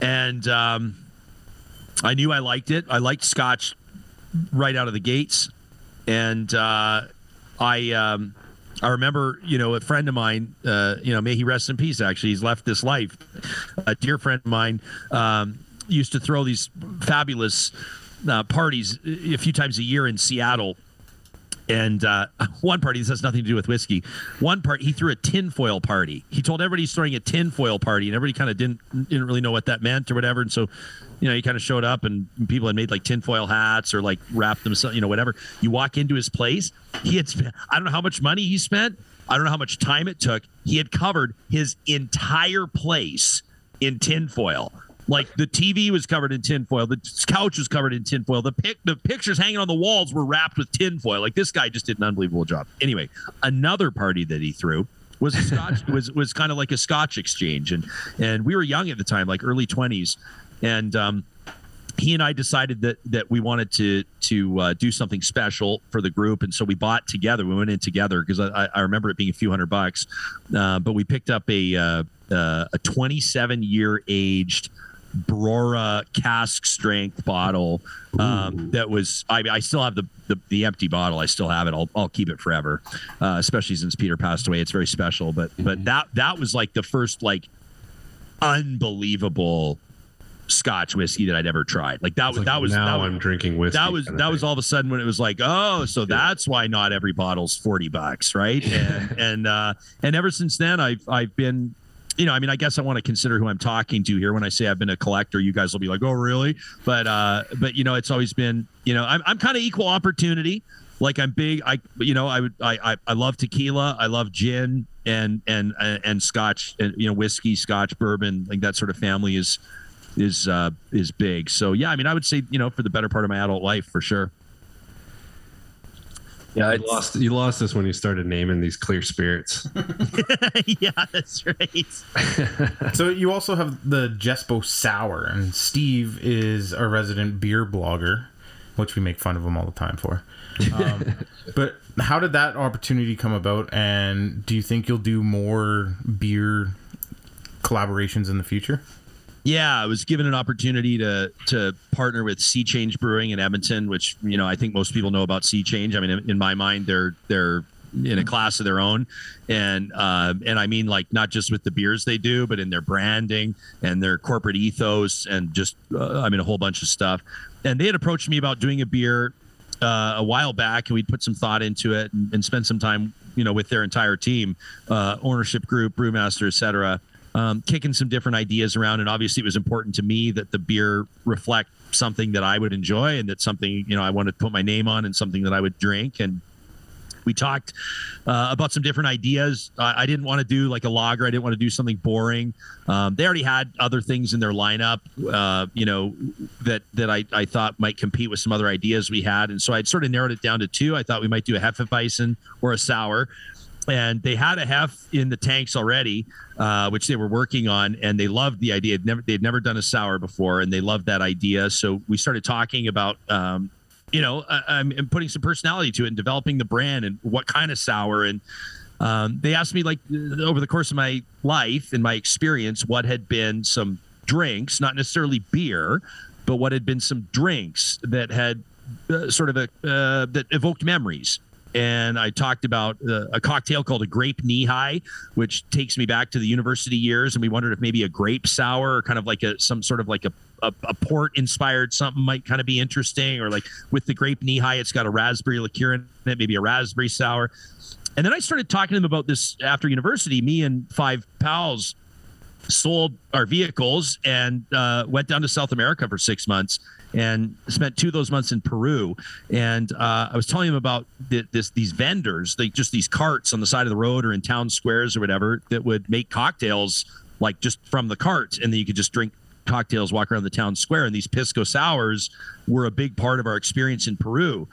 and um, I knew I liked it. I liked Scotch right out of the gates, and uh, I um, I remember you know a friend of mine, uh, you know may he rest in peace. Actually, he's left this life. A dear friend of mine um, used to throw these fabulous uh, parties a few times a year in Seattle and uh, [LAUGHS] one party this has nothing to do with whiskey. One part he threw a tinfoil party. He told everybody he's throwing a tinfoil party, and everybody kind of didn't didn't really know what that meant or whatever. And so, you know, he kind of showed up, and people had made like tinfoil hats or like wrapped themselves, you know, whatever. You walk into his place, he had spent I don't know how much money he spent. I don't know how much time it took. He had covered his entire place in tinfoil. Like the TV was covered in tinfoil, the couch was covered in tinfoil, the pic, the pictures hanging on the walls were wrapped with tinfoil. Like this guy just did an unbelievable job. Anyway, another party that he threw was a Scotch [LAUGHS] was was kind of like a Scotch exchange, and and we were young at the time, like early twenties, and um, he and I decided that that we wanted to to uh, do something special for the group, and so we bought together. We went in together because I, I remember it being a few hundred bucks, uh, but we picked up a uh, uh a 27 year aged Brora cask strength bottle um, that was I, I still have the, the, the empty bottle. I still have it. I'll, I'll keep it forever uh, especially since Peter passed away. It's very special but but that that was like the first like unbelievable Scotch whiskey that I'd ever tried. Like that was Like, that was now that was, I'm drinking whiskey. that was kind of that thing. was all of a sudden when it was like oh so that's why not every bottle's 40 bucks right? [LAUGHS] And and uh and ever since then i've i've been you know i mean i guess i want to consider who i'm talking to here. When i say i've been a collector you guys will be like oh really? But uh but you know it's always been you know i'm, I'm kind of equal opportunity. Like i'm big i you know i would I, I i love tequila i love gin and and and scotch and you know whiskey scotch bourbon like that sort of family is is uh is big. So yeah i mean i would say you know for the better part of my adult life for sure Yeah, You lost, you lost us when you started naming these clear spirits. [LAUGHS] [LAUGHS] yeah that's right [LAUGHS] So you also have the Jespo Sour, and Steve is a resident beer blogger, which we make fun of him all the time for. Um, but how did that opportunity come about, and do you think you'll do more beer collaborations in the future? Yeah, I was given an opportunity to to partner with Sea Change Brewing in Edmonton, which you know I think most people know about Sea Change. I mean, in, in my mind, they're they're in a class of their own, and uh, and I mean like not just with the beers they do, but in their branding and their corporate ethos, and just uh, I mean a whole bunch of stuff. And they had approached me about doing a beer uh, a while back, and we'd put some thought into it and, and spend some time, you know, with their entire team, uh, ownership group, brewmaster, et cetera, um, kicking some different ideas around. And obviously, it was important to me that the beer reflect something that I would enjoy and that something, you know, I wanted to put my name on and something that I would drink. And we talked uh, about some different ideas. I, I didn't want to do like a lager. I didn't want to do something boring. Um, they already had other things in their lineup, uh, you know, that that I, I thought might compete with some other ideas we had. And so I'd sort of narrowed it down to two. I thought we might do a Hefeweizen or a sour. And they had a half in the tanks already, uh, which they were working on, and they loved the idea. They'd never, they'd never done a sour before, and they loved that idea. So we started talking about um, you know, I, I'm putting some personality to it and developing the brand and what kind of sour. And um, they asked me, like, over the course of my life and my experience, what had been some drinks, not necessarily beer, but what had been some drinks that had uh, sort of a uh, that evoked memories. And I talked about uh, a cocktail called a grape Nehi, which takes me back to the university years. And we wondered if maybe a grape sour or kind of like a some sort of like a a, a port inspired something might kind of be interesting, or like with the grape Nehi, it's got a raspberry liqueur in it, maybe a raspberry sour. And then I started talking to them about this after university. Me and five pals sold our vehicles and uh, went down to South America for six months and spent two of those months in Peru. And uh, I was telling him about this these vendors, they just these carts on the side of the road or in town squares or whatever that would make cocktails like just from the carts, and then you could just drink cocktails, walk around the town square. And these pisco sours were a big part of our experience in Peru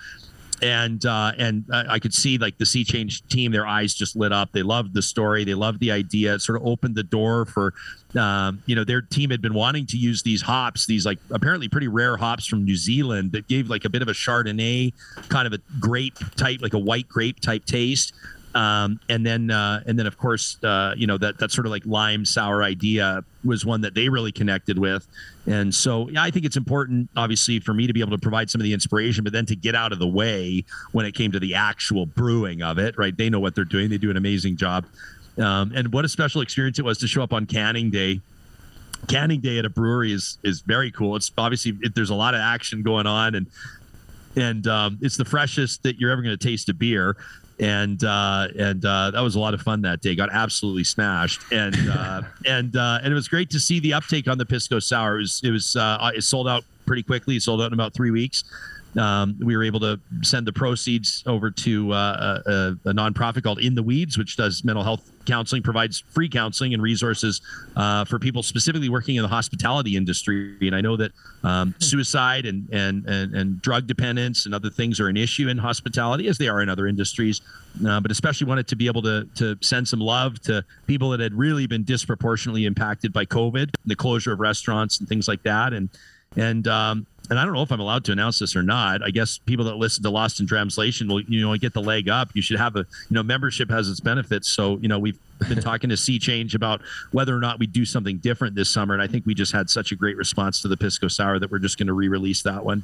and uh, and I could see like the Sea Change team, their eyes just lit up. They loved the story, they loved the idea. It sort of opened the door for, um, you know, their team had been wanting to use these hops, these like apparently pretty rare hops from New Zealand that gave like a bit of a Chardonnay kind of a grape type, like a white grape type taste. Um, and then uh, and then of course uh, you know that that sort of like lime sour idea was one that they really connected with. And so yeah, I think it's important obviously for me to be able to provide some of the inspiration but then to get out of the way when it came to the actual brewing of it right? They know what they're doing. They do an amazing job. Um, and what a special experience it was to show up on canning day. Canning day at a brewery is is very cool. It's obviously it, there's a lot of action going on and and um, it's the freshest that you're ever going to taste a beer and uh, and uh, that was a lot of fun that day. Got absolutely smashed, and uh, [LAUGHS] and uh, and it was great to see the uptake on the pisco sour. It was it was uh, it sold out pretty quickly. It sold out in about three weeks. Um, we were able to send the proceeds over to uh, a, a, nonprofit called In the Weeds, which does mental health counseling, provides free counseling and resources uh, for people specifically working in the hospitality industry. And I know that um, suicide and, and and and drug dependence and other things are an issue in hospitality, as they are in other industries. Uh, but especially wanted to be able to to send some love to people that had really been disproportionately impacted by COVID, the closure of restaurants and things like that, and and um, and I don't know if I'm allowed to announce this or not. I guess people that listen to Lost in Translation will, you know, get the leg up. You should have a, you know, membership has its benefits. So, you know, we've been talking to Sea Change about whether or not we do something different this summer. And I think we just had such a great response to the Pisco Sour that we're just going to re-release that one.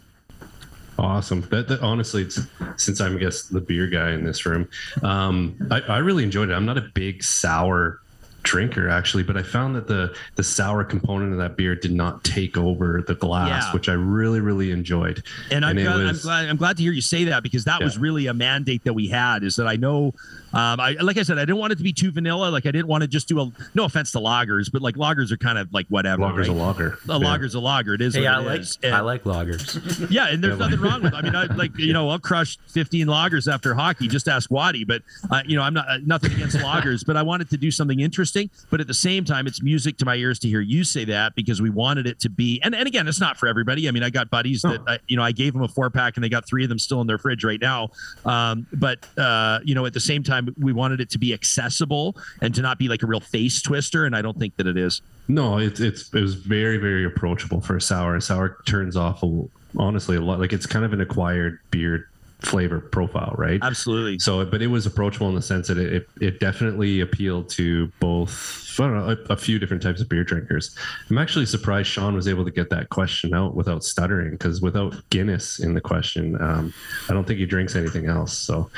Awesome. That, that, honestly, it's, since I'm I guess the beer guy in this room, um, I, I really enjoyed it. I'm not a big sour drinker actually, but I found that the the sour component of that beer did not take over the glass, yeah. which I really really enjoyed. And, and I'm, glad, was, I'm, glad, I'm glad to hear you say that because that yeah. was really a mandate that we had. Is that I know um, I like I said, I didn't want it to be too vanilla. Like I didn't want to just do a no offense to loggers, but like lagers are kind of like whatever. Loggers right? a lager. A yeah. lager's a lager. It is. Hey, I it like is. I like lagers. [LAUGHS] Yeah, and there's nothing wrong with. It. I mean, I like you know I've crushed 15 loggers after hockey. Just ask Waddy. But uh, you know I'm not uh, nothing against loggers, but I wanted to do something interesting. But at the same time, it's music to my ears to hear you say that because we wanted it to be. And and again, it's not for everybody. I mean, I got buddies that I, you know I gave them a four pack and they got three of them still in their fridge right now. Um, but uh, you know at the same time, we wanted it to be accessible and to not be like a real face twister. And I don't think that it is. No, it's it's it was very very approachable for a sour. A sour turns off a, honestly a lot. Like it's kind of an acquired beer flavor profile, right? Absolutely. So, but it was approachable in the sense that it it, it definitely appealed to both. I don't know a, a, few different types of beer drinkers. I'm actually surprised Sean was able to get that question out without stuttering because without Guinness in the question, um, I don't think he drinks anything else. So.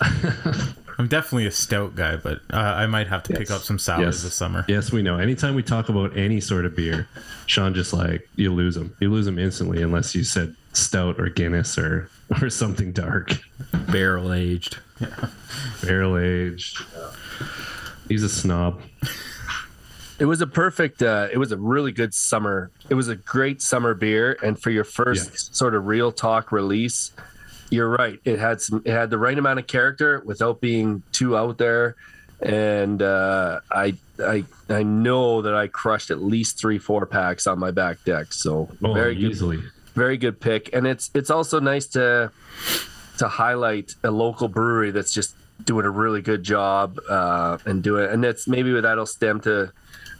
[LAUGHS] I'm definitely a stout guy, but uh, I might have to yes. pick up some sours yes. this summer. Yes, we know. Anytime we talk about any sort of beer, Sean just like you lose him. You lose him instantly unless you said stout or Guinness or or something dark. Barrel aged. Yeah. Barrel aged. He's a snob. It was a perfect. Uh, it was a really good summer. It was a great summer beer, and for your first yes. sort of real talk release, you're right. It had some. It had the right amount of character without being too out there, and uh, I I I know that I crushed at least three four packs on my back deck. So oh, very easily. Good, very good pick, and it's it's also nice to to highlight a local brewery that's just doing a really good job uh, and doing. And that's maybe that'll stem to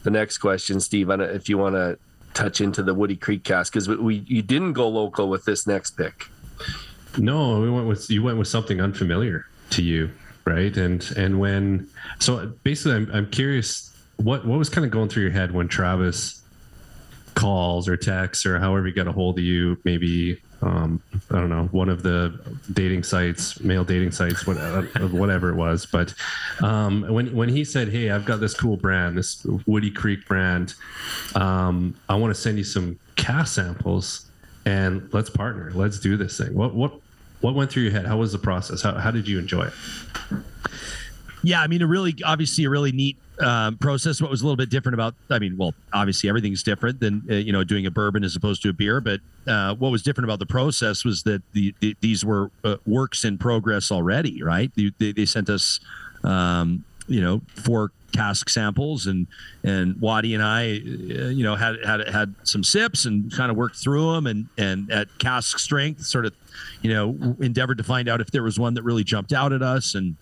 the next question, Steve. If you want to touch into the Woody Creek cast because we, we you didn't go local with this next pick. No, we went with you went with something unfamiliar to you, right? And and when so basically, I'm I'm curious what what was kind of going through your head when Travis calls or texts or however he got a hold of you, maybe um, I don't know, one of the dating sites, male dating sites, whatever, whatever it was. But um, when when he said, "Hey, I've got this cool brand, this Woody Creek brand, um, I want to send you some cask samples, and let's partner, let's do this thing." What what what went through your head? How was the process? How, how did you enjoy it? Yeah, I mean, a really, obviously, a really neat um, process. What was a little bit different about, I mean, well, obviously everything's different than uh, you know doing a bourbon as opposed to a beer. But uh, what was different about the process was that the, the these were uh, works in progress already, right? They, they sent us, um, you know, four cask samples and and Waddy and I uh, you know had had had some sips and kind of worked through them and and at cask strength sort of you know endeavored to find out if there was one that really jumped out at us and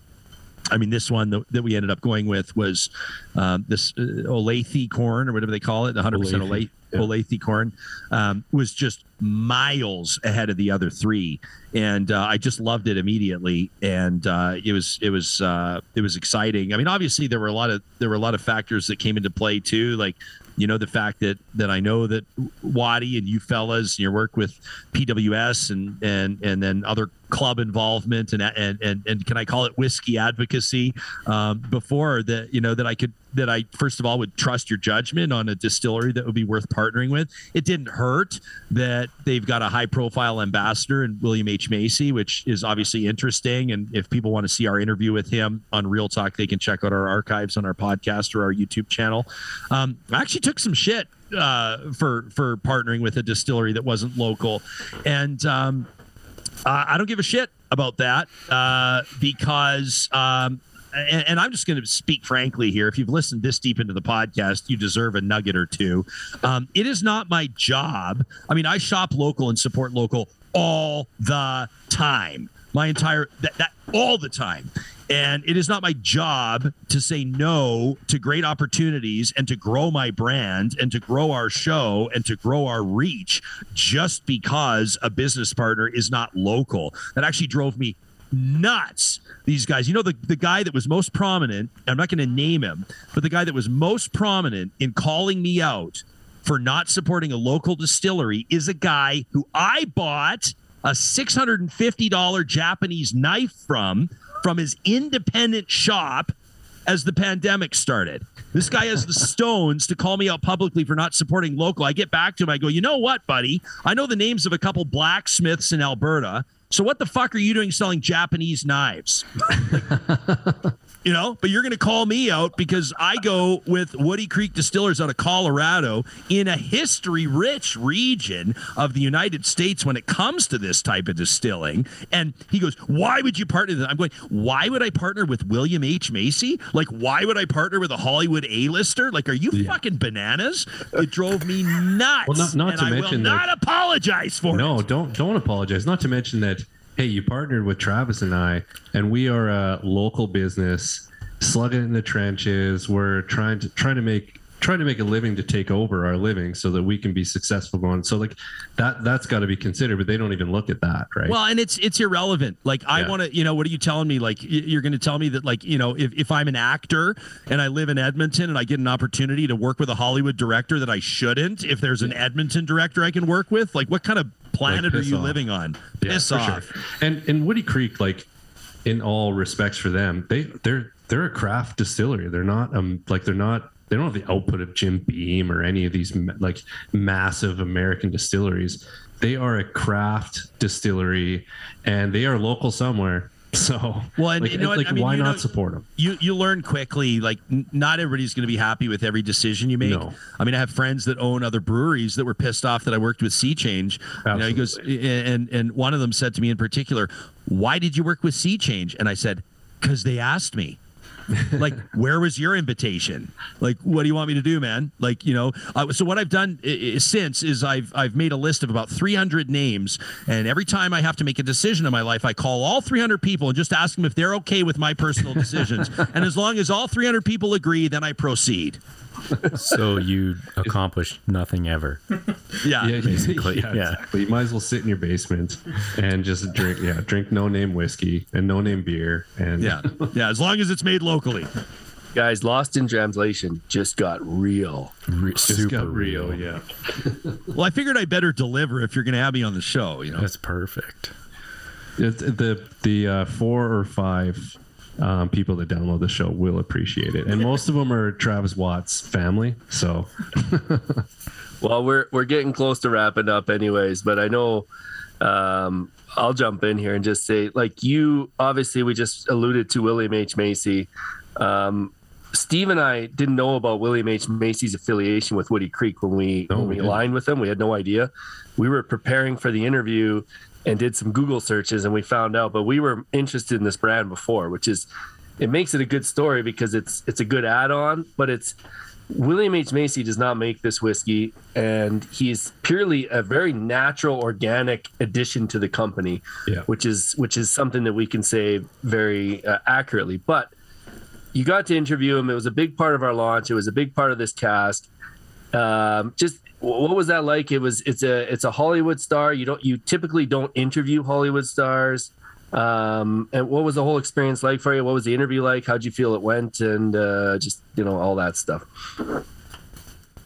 I mean, this one that, that we ended up going with was um, this uh, Olathe corn or whatever they call it, 100% Olathe, yeah. Olathe corn, um, was just miles ahead of the other three, and uh, I just loved it immediately. And uh, it was it was uh, it was exciting. I mean, obviously there were a lot of there were a lot of factors that came into play too, like you know the fact that that I know that Waddy and you fellas and your work with PWS and and and then other club involvement and and and, and can I call it whiskey advocacy um, before that you know that I could that I first of all would trust your judgment on a distillery that would be worth partnering with. It didn't hurt that they've got a high profile ambassador in William H. Macy, which is obviously interesting. And if people want to see our interview with him on Real Talk, they can check out our archives on our podcast or our YouTube channel. Um, I actually took some shit uh, for for partnering with a distillery that wasn't local, and um, Uh, I don't give a shit about that uh, because, um, and, and I'm just going to speak frankly here. If you've listened this deep into the podcast, you deserve a nugget or two. Um, it is not my job. I mean, I shop local and support local all the time. My entire that, that all the time. And it is not my job to say no to great opportunities and to grow my brand and to grow our show and to grow our reach just because a business partner is not local. That actually drove me nuts. These guys, you know, the, the guy that was most prominent, I'm not going to name him, but the guy that was most prominent in calling me out for not supporting a local distillery is a guy who I bought a $650 Japanese knife from from his independent shop as the pandemic started. This guy has the [LAUGHS] stones to call me out publicly for not supporting local. I get back to him. I go, you know what, buddy? I know the names of a couple blacksmiths in Alberta. So what the fuck are you doing selling Japanese knives? [LAUGHS] you know, but you're going to call me out because I go with Woody Creek Distillers out of Colorado in a history rich region of the United States when it comes to this type of distilling. And he goes, Why would you partner with them? I'm going, Why would I partner with William H. Macy? Like, why would I partner with a Hollywood A-lister? Like, are you fucking bananas? It drove me nuts. Well, not- not to I mention will that- not apologize for No, it. don't don't apologize. Not to mention that hey, you partnered with Travis and I, and we are a local business, slugging in the trenches. We're trying to trying to make trying to make a living to take over our living so that we can be successful going. So like that that's got to be considered, but they don't even look at that, right? Well, and it's it's irrelevant. Like I Yeah. want to, you know, what are you telling me? Like you're going to tell me that, like you know, if, if I'm an actor and I live in Edmonton and I get an opportunity to work with a Hollywood director that I shouldn't, if there's an Edmonton director I can work with, like what kind of planet are you off. living on? Yeah, Piss off. Sure. And and Woody Creek, like in all respects for them, they they're they're a craft distillery. They're not um like they're not they don't have the output of Jim Beam or any of these like massive American distilleries. They are a craft distillery, and they are local somewhere. [LAUGHS] So Well, and like, you know what? like I mean, why you not support them? you you learn quickly like n- not everybody's going to be happy with every decision you make No. i mean i have friends that own other breweries that were pissed off that i worked with sea change you know he goes and and one of them said to me in particular why did you work with sea change and i said because they asked me [LAUGHS] like where was your invitation? Like what do you want me to do man? Like you know uh, so what i've done i- i- since is i've i've made a list of about 300 names. And every time i have to make a decision in my life i call all 300 people and just ask them if they're okay with my personal [LAUGHS] decisions. And as long as all 300 people agree then i proceed. So you accomplished nothing ever. [LAUGHS] yeah, Yeah, basically, yeah, yeah. exactly. You might as well sit in your basement and just drink, yeah, drink no name whiskey and no name beer, and yeah. Yeah as long as it's made locally Guys, Lost in Translation just got real. Re- just super got real, yeah. well i figured i better deliver if you're going to have me on the show you know That's perfect. It's, the the uh, four or five um, people that download the show will appreciate it, and most of them are Travis Watt's family. So [LAUGHS] [LAUGHS] Well, we're we're getting close to wrapping up, anyways. But I know um, I'll jump in here and just say, like you, obviously, we just alluded to William H Macy. Um, Steve and I didn't know about William H Macy's affiliation with Woody Creek when we when we we aligned with them. We had no idea. We were preparing for the interview and did some Google searches, and we found out. But we were interested in this brand before, which is it makes it a good story because it's it's a good add-on, but it's William H. Macy does not make this whiskey, and he's purely a very natural, organic addition to the company, Yeah. which is which is something that we can say very uh, accurately. But you got to interview him. It was a big part of our launch. It was a big part of this cast. Um, just what was that like? It was it's a it's a Hollywood star. You don't you typically don't interview Hollywood stars. Um, and what was the whole experience like for you? What was the interview like? How'd you feel it went? And uh, just you know all that stuff.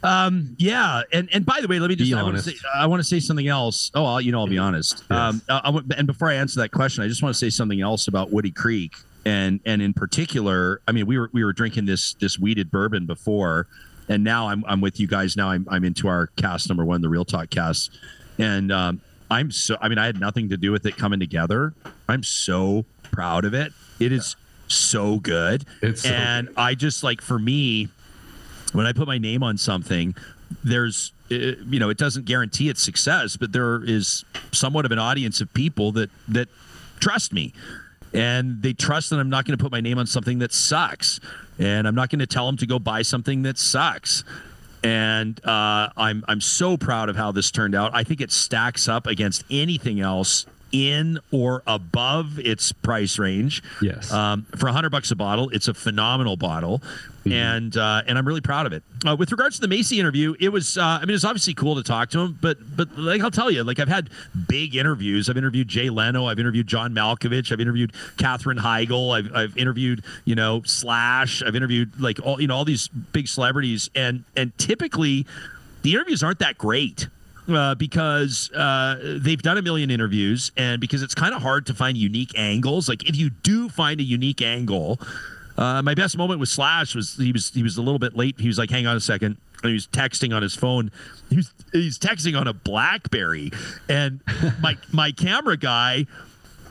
Um, yeah, and and by the way, let me just Be I want to honest. say I want to say something else. Oh, I'll, you know, I'll be honest. Yes. Um, I, I want- and before I answer that question, I just want to say something else about Woody Creek, and and in particular, I mean, we were we were drinking this this wheated bourbon before, and now I'm I'm with you guys. Now I'm I'm into our cast number one, the Real Talk cast, and um, I'm so I mean, I had nothing to do with it coming together. I'm so proud of it. It is so good It's so and I just like for me, when I put my name on something, there's uh, you know it doesn't guarantee its success, but there is somewhat of an audience of people that that trust me and they trust that I'm not going to put my name on something that sucks, and I'm not going to tell them to go buy something that sucks. And uh, I'm I'm so proud of how this turned out. I think it stacks up against anything else in or above its price range. Yes. Um, for a hundred bucks a bottle, it's a phenomenal bottle, and uh, and I'm really proud of it. Uh, with regards to the Macy interview, it was uh, I mean it's obviously cool to talk to him, but but like I'll tell you, like I've had big interviews. I've interviewed Jay Leno, I've interviewed John Malkovich, I've interviewed Katherine Heigl, I've I've interviewed you know Slash, I've interviewed like all you know all these big celebrities, and and typically the interviews aren't that great uh, because uh, they've done a million interviews and because it's kind of hard to find unique angles. Like if you do find a unique angle, uh, my best moment with Slash was he was he was a little bit late. He was like, "Hang on a second. And he was texting on his phone. He was he's texting on a BlackBerry, and my my camera guy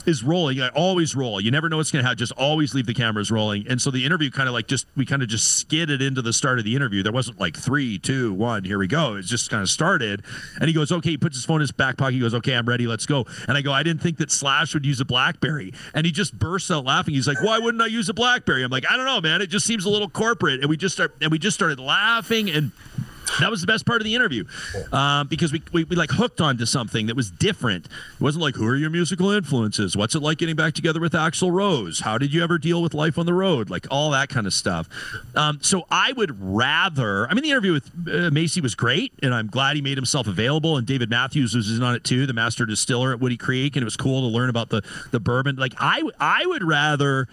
is rolling. I always roll. You never know what's going to happen. Just always leave the cameras rolling. And so the interview kind of like just we kind of just skidded into the start of the interview. There wasn't like three, two, one, here we go. It just kind of started. And he goes, okay. He puts his phone in his back pocket. He goes, okay, I'm ready. Let's go. And I go, I didn't think that Slash would use a BlackBerry. And he just bursts out laughing. He's like, why wouldn't I use a BlackBerry? I'm like, I don't know, man. It just seems a little corporate. And we just start and we just started laughing and that was the best part of the interview um, because we, we, we like hooked onto something that was different. It wasn't like, who are your musical influences? What's it like getting back together with Axl Rose? How did you ever deal with life on the road? Like all that kind of stuff. Um, so I would rather, I mean, the interview with uh, Macy was great and I'm glad he made himself available. And David Matthews was in on it too, the master distiller at Woody Creek. And it was cool to learn about the, the bourbon. Like I, I would rather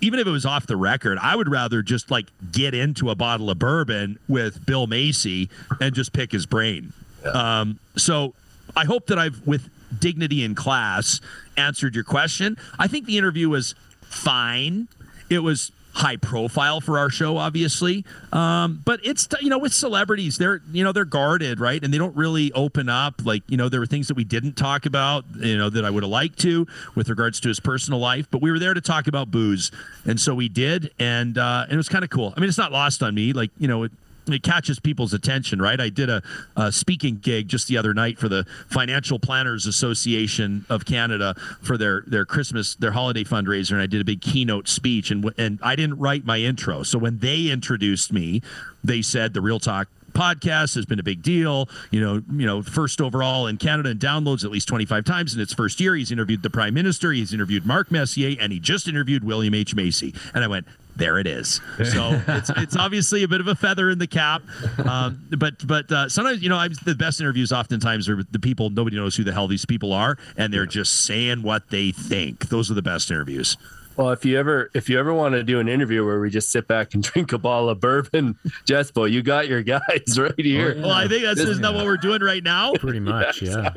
even if it was off the record, I would rather just like get into a bottle of bourbon with Bill Macy and just pick his brain. Um, so I hope that I've, with dignity and class, answered your question. I think the interview was fine. It was high profile for our show obviously. Um, but it's you know with celebrities they're you know they're guarded right? And they don't really open up like you know there were things that we didn't talk about you know that i would have liked to with regards to his personal life but we were there to talk about booze. And so we did and uh, and it was kind of cool. I mean it's not lost on me like you know it, it catches people's attention, right? I did a, a, speaking gig just the other night for the Financial Planners Association of Canada for their their Christmas their holiday fundraiser, and I did a big keynote speech, and and I didn't write my intro, so when they introduced me, they said the Real Talk podcast has been a big deal. You know, you know, first overall in Canada and downloads at least 25 times in its first year. He's interviewed the Prime Minister, he's interviewed Mark Messier, and he just interviewed William H. Macy. And I went, there it is. So [LAUGHS] it's it's obviously a bit of a feather in the cap. Um, but but uh, sometimes you know I'm, the best interviews oftentimes are the people nobody knows who the hell these people are, and they're just saying what they think. Those are the best interviews. Well, if you ever if you ever want to do an interview where we just sit back and [LAUGHS] drink a bottle of bourbon, [LAUGHS] Jespo, you got your guys [LAUGHS] right oh, here. Well, I think that's isn't what we're doing right now? Pretty much, yeah.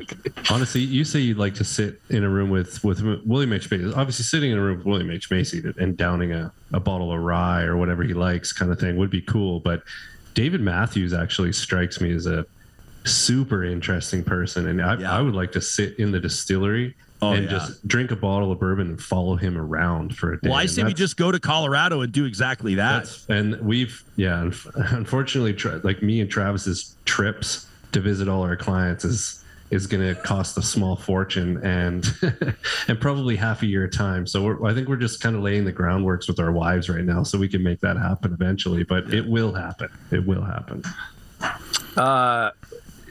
Honestly, you say you'd like to sit in a room with with William H Macy. Obviously, sitting in a room with William H Macy and downing a, a bottle of rye or whatever he likes, kind of thing, would be cool. But David Matthews actually strikes me as a super interesting person, and I, Yeah. I would like to sit in the distillery. Oh, and yeah. just drink a bottle of bourbon and follow him around for a day. Well, I And say we just go to Colorado and do exactly that. and we've yeah, [LAUGHS] unfortunately, like me and Travis's trips to visit all our clients is is going to cost a small fortune and [LAUGHS] and probably half a year of time. So we're, I think we're just kind of laying the groundworks with our wives right now, so we can make that happen eventually. But it will happen. It will happen. Uh,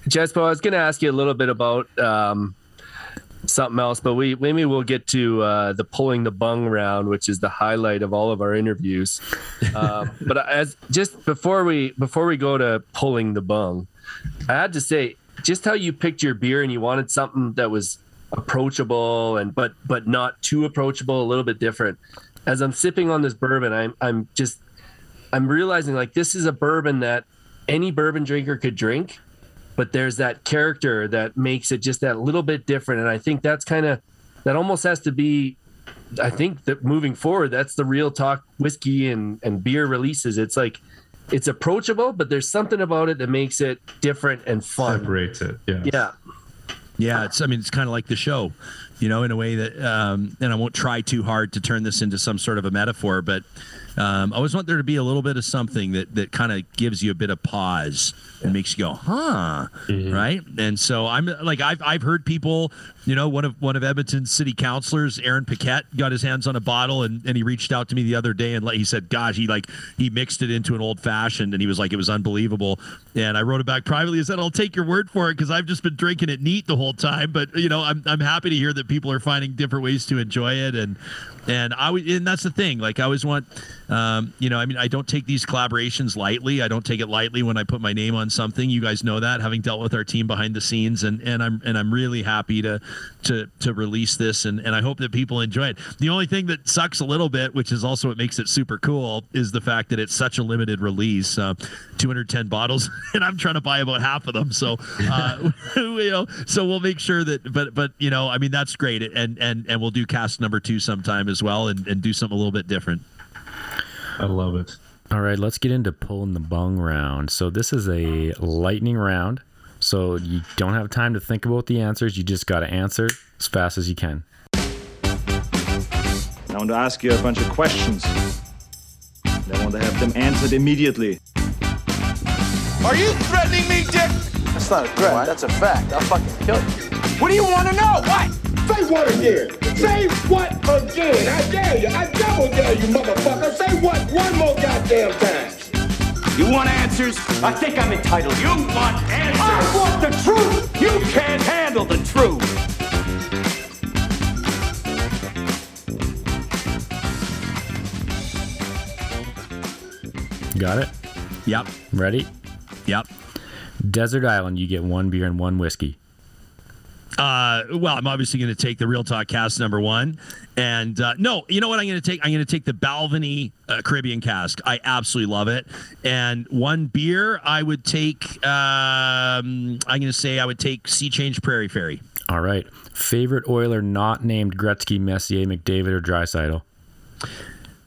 Jespo, I was going to ask you a little bit about um, something else, but we maybe we'll get to uh, the pulling the bung round, which is the highlight of all of our interviews. Um, [LAUGHS] but as just before we before we go to pulling the bung, I had to say just how you picked your beer and you wanted something that was approachable and but but not too approachable, a little bit different. As I'm sipping on this bourbon, I'm I'm just I'm realizing like this is a bourbon that any bourbon drinker could drink, but there's that character that makes it just that little bit different. And I think that's kind of that almost has to be. I think that moving forward, that's the real talk whiskey and and beer releases. It's like it's approachable, but there's something about it that makes it different and fun. Separates it. Yeah. Yeah. Yeah, it's. I mean, it's kind of like the show, you know, in a way that. Um, and I won't try too hard to turn this into some sort of a metaphor, but Um, I always want there to be a little bit of something that that kind of gives you a bit of pause and makes you go, huh, right? And so I'm like, I've I've heard people, you know, one of one of Edmonton's city councilors, Aaron Paquette, got his hands on a bottle and, and he reached out to me the other day and he said, gosh, he like he mixed it into an old fashioned and he was like, it was unbelievable. And I wrote it back privately and said, I'll take your word for it because I've just been drinking it neat the whole time. But you know, I'm I'm happy to hear that people are finding different ways to enjoy it and and I and that's the thing. Like I always want, um, you know, I mean, I don't take these collaborations lightly. I don't take it lightly when I put my name on something. You guys know that, having dealt with our team behind the scenes, and and I'm and I'm really happy to to to release this, and and I hope that people enjoy it. The only thing that sucks a little bit, which is also what makes it super cool, is the fact that it's such a limited release, uh, 210 bottles, [LAUGHS] and I'm trying to buy about half of them. So, uh, [LAUGHS] you know, so we'll make sure that, but but you know, I mean, that's great, and and and we'll do cast number two sometime as well, and and do something a little bit different. I love it. All right, let's get into pulling the bung round. So this is a lightning round. So you don't have time to think about the answers. You just got to answer as fast as you can. I want to ask you a bunch of questions. I want to have them answered immediately. Are you threatening me, Dick? That's not a threat. That's a fact. I'll fucking kill you. What do you want to know? What? Say what again? Say what again? I dare you. I double dare you, motherfucker. Say what one more goddamn time. You want answers? I think I'm entitled. You want answers? I want the truth. You can't handle the truth. Got it? Yep. Ready? Yep. Desert Island, you get one beer and one whiskey. Uh, well, I'm obviously going to take the Real Talk cast number one, and uh, no, you know what I'm going to take? I'm going to take the Balvenie uh, Caribbean cask. I absolutely love it. And one beer, I would take. Um, I'm going to say I would take Sea Change Prairie Fairy. All right. Favorite Oiler not named Gretzky, Messier, McDavid, or Draisaitl?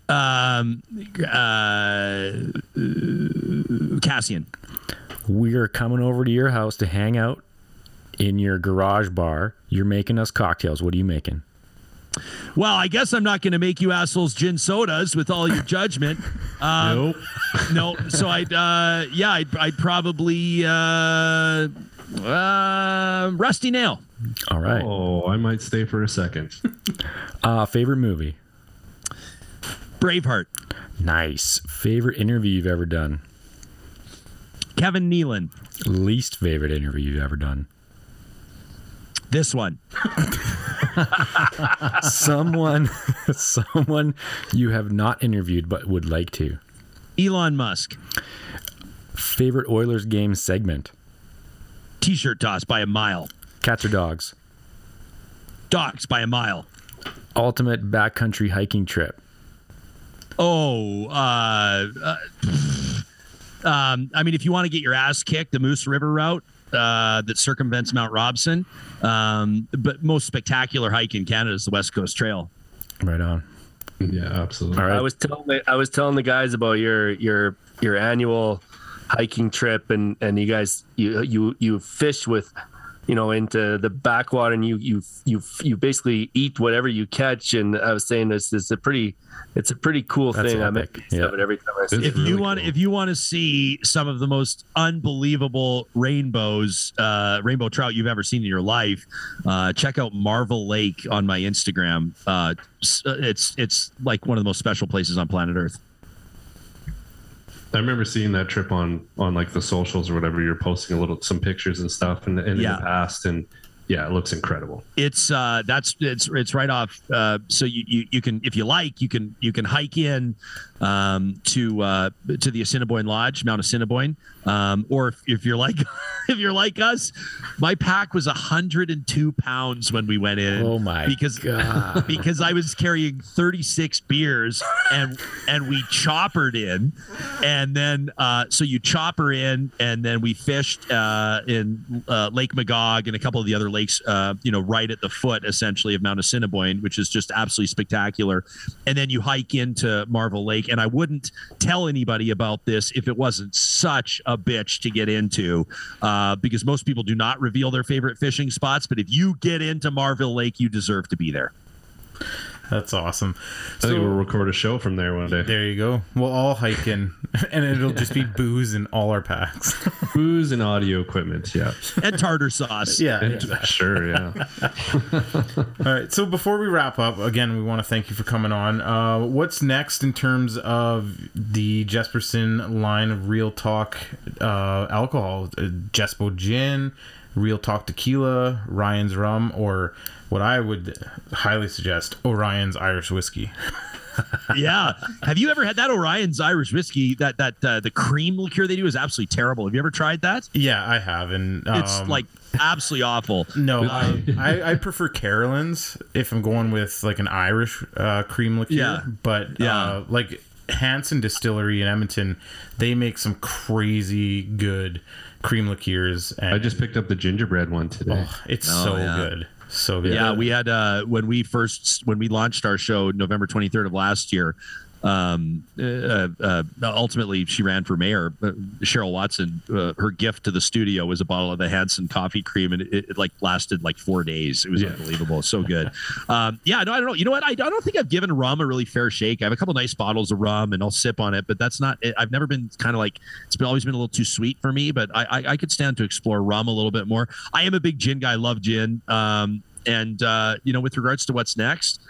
Um, uh, Kassian. We are coming over to your house to hang out in your garage bar. You're making us cocktails. What are you making? Well, I guess I'm not going to make you assholes gin sodas with all your judgment. [LAUGHS] Um, Nope. no, so I'd, uh, yeah, I'd, I'd probably, uh, uh, Rusty Nail. All right. Oh, I might stay for a second. [LAUGHS] Uh, favorite movie? Braveheart. Nice. Favorite interview you've ever done? Kevin Nealon. Least favorite interview you've ever done? This one. someone, [LAUGHS] someone you have not interviewed but would like to. Elon Musk. Favorite Oilers game segment? T-shirt toss by a mile. Cats or dogs? Dogs by a mile. Ultimate backcountry hiking trip. Oh, uh, uh, [SIGHS] um, I mean, if you want to get your ass kicked, the Moose River route uh, that circumvents Mount Robson. Um, but most spectacular hike in Canada is the West Coast Trail. Right on. Yeah, absolutely. All right. I was telling the, I was telling the guys about your your your annual hiking trip and and you guys you you you fish with you know into the backwater and you you you you basically eat whatever you catch and I was saying this is a pretty it's a pretty cool That's thing. I'm yeah. Yeah. of it every time I see It's it. if you really want cool. if you want to see some of the most unbelievable rainbows uh rainbow trout you've ever seen in your life uh check out marvel lake on my instagram uh it's it's like one of the most special places on planet earth I remember seeing that trip on on like the socials or whatever. You're posting a little some pictures and stuff, and, and in the past, and yeah, it looks incredible. it's uh that's it's it's right off uh so you, you you can if you like you can you can hike in um to uh to the assiniboine lodge mount assiniboine um or if, if you're like [LAUGHS] if you're like us my pack was 102 pounds when we went in Oh my because God. [LAUGHS] because i was carrying 36 beers and and we choppered in and then uh so you chopper in and then we fished uh in uh, lake magog and a couple of the other lakes uh you know right at the foot essentially of mount assiniboine which is just absolutely spectacular and then you hike into marvel lake and i wouldn't tell anybody about this if it wasn't such a bitch to get into uh because most people do not reveal their favorite fishing spots but if you get into marvel lake you deserve to be there That's awesome. I think we'll record a show from there one day. There you go. We'll all hike in, [LAUGHS] and it'll just be [LAUGHS] booze in all our packs. [LAUGHS] Booze and audio equipment. Yeah. and tartar sauce. Yeah, And- exactly. Sure. Yeah. All right. So before we wrap up, again, we want to thank you for coming on. Uh, what's next in terms of the Jesperson line of Real Talk uh, alcohol? Uh, Jespo Gin, Real Talk Tequila, Ryan's Rum, or what I would highly suggest, Orion's Irish Whiskey. [LAUGHS] yeah. Have you ever had that Orion's Irish whiskey? That that uh, the cream liqueur they do is absolutely terrible. Have you ever tried that? Yeah, I have, and It's um, like absolutely awful. [LAUGHS] No, I, I, I prefer Carolans if I'm going with like an Irish uh, cream liqueur. Yeah. But Yeah. uh, like Hansen Distillery in Edmonton, they make some crazy good cream liqueurs. And I just picked up the gingerbread one today. oh, it's Oh, so yeah. good. So good. Yeah, we had uh when we first when we launched our show November 23rd of last year. Um, uh, uh, ultimately, she ran for mayor. Uh, Cheryll Watson, uh, her gift to the studio was a bottle of the Hansen coffee cream, and it, it like lasted like four days. It was Yeah. unbelievable, so good. [LAUGHS] Um, yeah, no, I don't know. You know what? I, I don't think I've given rum a really fair shake. I have a couple nice bottles of rum, and I'll sip on it, but that's not. It. I've never been kind of like it's been always been a little too sweet for me. But I, I, I could stand to explore rum a little bit more. I am a big gin guy. Love gin. Um, and uh, you know, with regards to what's next,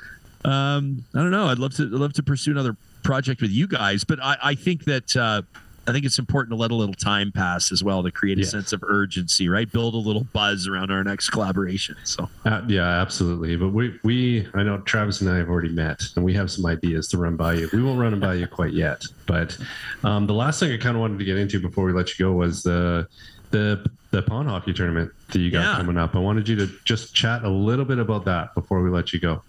um, I don't know. I'd love to I'd love to pursue another project with you guys, but I, I think that uh, I think it's important to let a little time pass as well to create a Yeah. sense of urgency, right? Build a little buzz around our next collaboration. So Uh, yeah, absolutely. But we, we, I know Travis and I have already met, and we have some ideas to run by you. We won't run them by you quite yet, but um, the last thing I kind of wanted to get into before we let you go was the the the pond hockey tournament that you got Yeah. coming up. I wanted you to just chat a little bit about that before we let you go.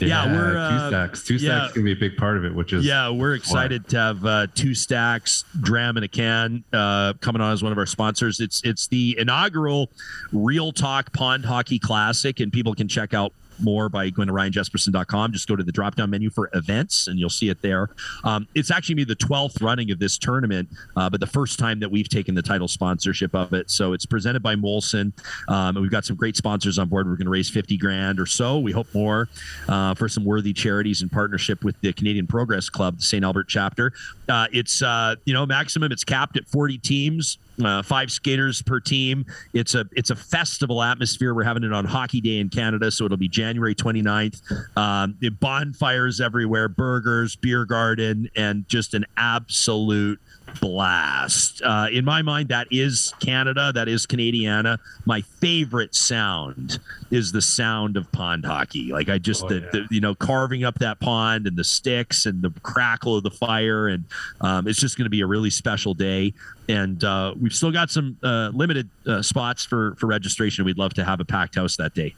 Yeah, we're, two uh, stacks. Two yeah. stacks can be a big part of it, which is yeah, we're excited to have uh, two stacks, dram in a can, uh, coming on as one of our sponsors. It's it's the inaugural Real Talk Pond Hockey Classic, and people can check out more by going to ryanjesperson.com. Just go to the drop down menu for events and you'll see it there. Um, it's actually be the 12th running of this tournament, uh, but the first time that we've taken the title sponsorship of it. So it's presented by Molson. Um, and we've got some great sponsors on board. We're going to raise 50 grand or so. We hope more uh, for some worthy charities in partnership with the Canadian Progress Club, the St. Albert chapter. Uh, it's, uh, you know, maximum, it's capped at 40 teams. Uh, five skaters per team. It's a it's a festival atmosphere. We're having it on Hockey Day in Canada, so it'll be January 29th. Um, bonfires everywhere, burgers, beer garden, and just an absolute blast. Uh, in my mind, that is Canada. That is Canadiana. My favorite sound is the sound of pond hockey. Like I just, Oh, the, yeah. the you know, carving up that pond and the sticks and the crackle of the fire, and um, it's just going to be a really special day. And uh, we've still got some uh, limited uh, spots for for registration. We'd love to have a packed house that day.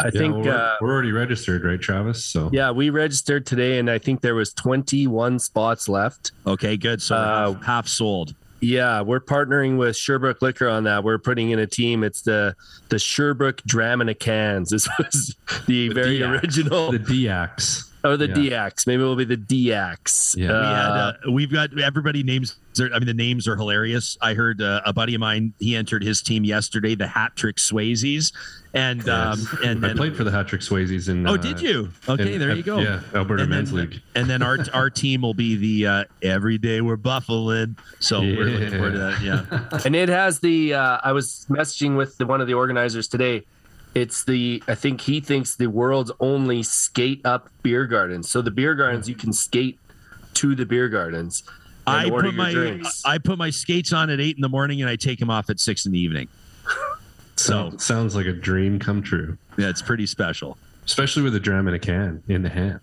I Yeah, think well, we're, uh, we're already registered, right, Travis? So yeah, we registered today, and I think there was 21 spots left. Okay, good. So Uh, half, half sold. Yeah, we're partnering with Sherbrooke Liquor on that. We're putting in a team. It's the the Sherbrooke Dram in a Cans. [LAUGHS] This was the, very DX. original, the DX. Or the yeah. DX. Maybe it will be the DX. Yeah. we Uh, had uh, we've got everybody names are- i mean the names are hilarious i heard uh, a buddy of mine he entered his team yesterday the hat trick swayzes and um and I then played for the Hat Trick Swayzes in. oh uh, did you okay in- there you go Yeah, Alberta and Men's then, League. and then our our team will be the uh every day we're buffling so we're looking forward to that yeah and it has the. Uh, I was messaging with the, one of the organizers today. It's the. I think he thinks the world's only skate up beer gardens. So the beer gardens you can skate to the beer gardens. I put my drinks. I put my skates on at eight in the morning and I take them off at six in the evening. [LAUGHS] So sounds like a dream come true, Yeah, it's pretty special. especially with a dram in a can in the hand.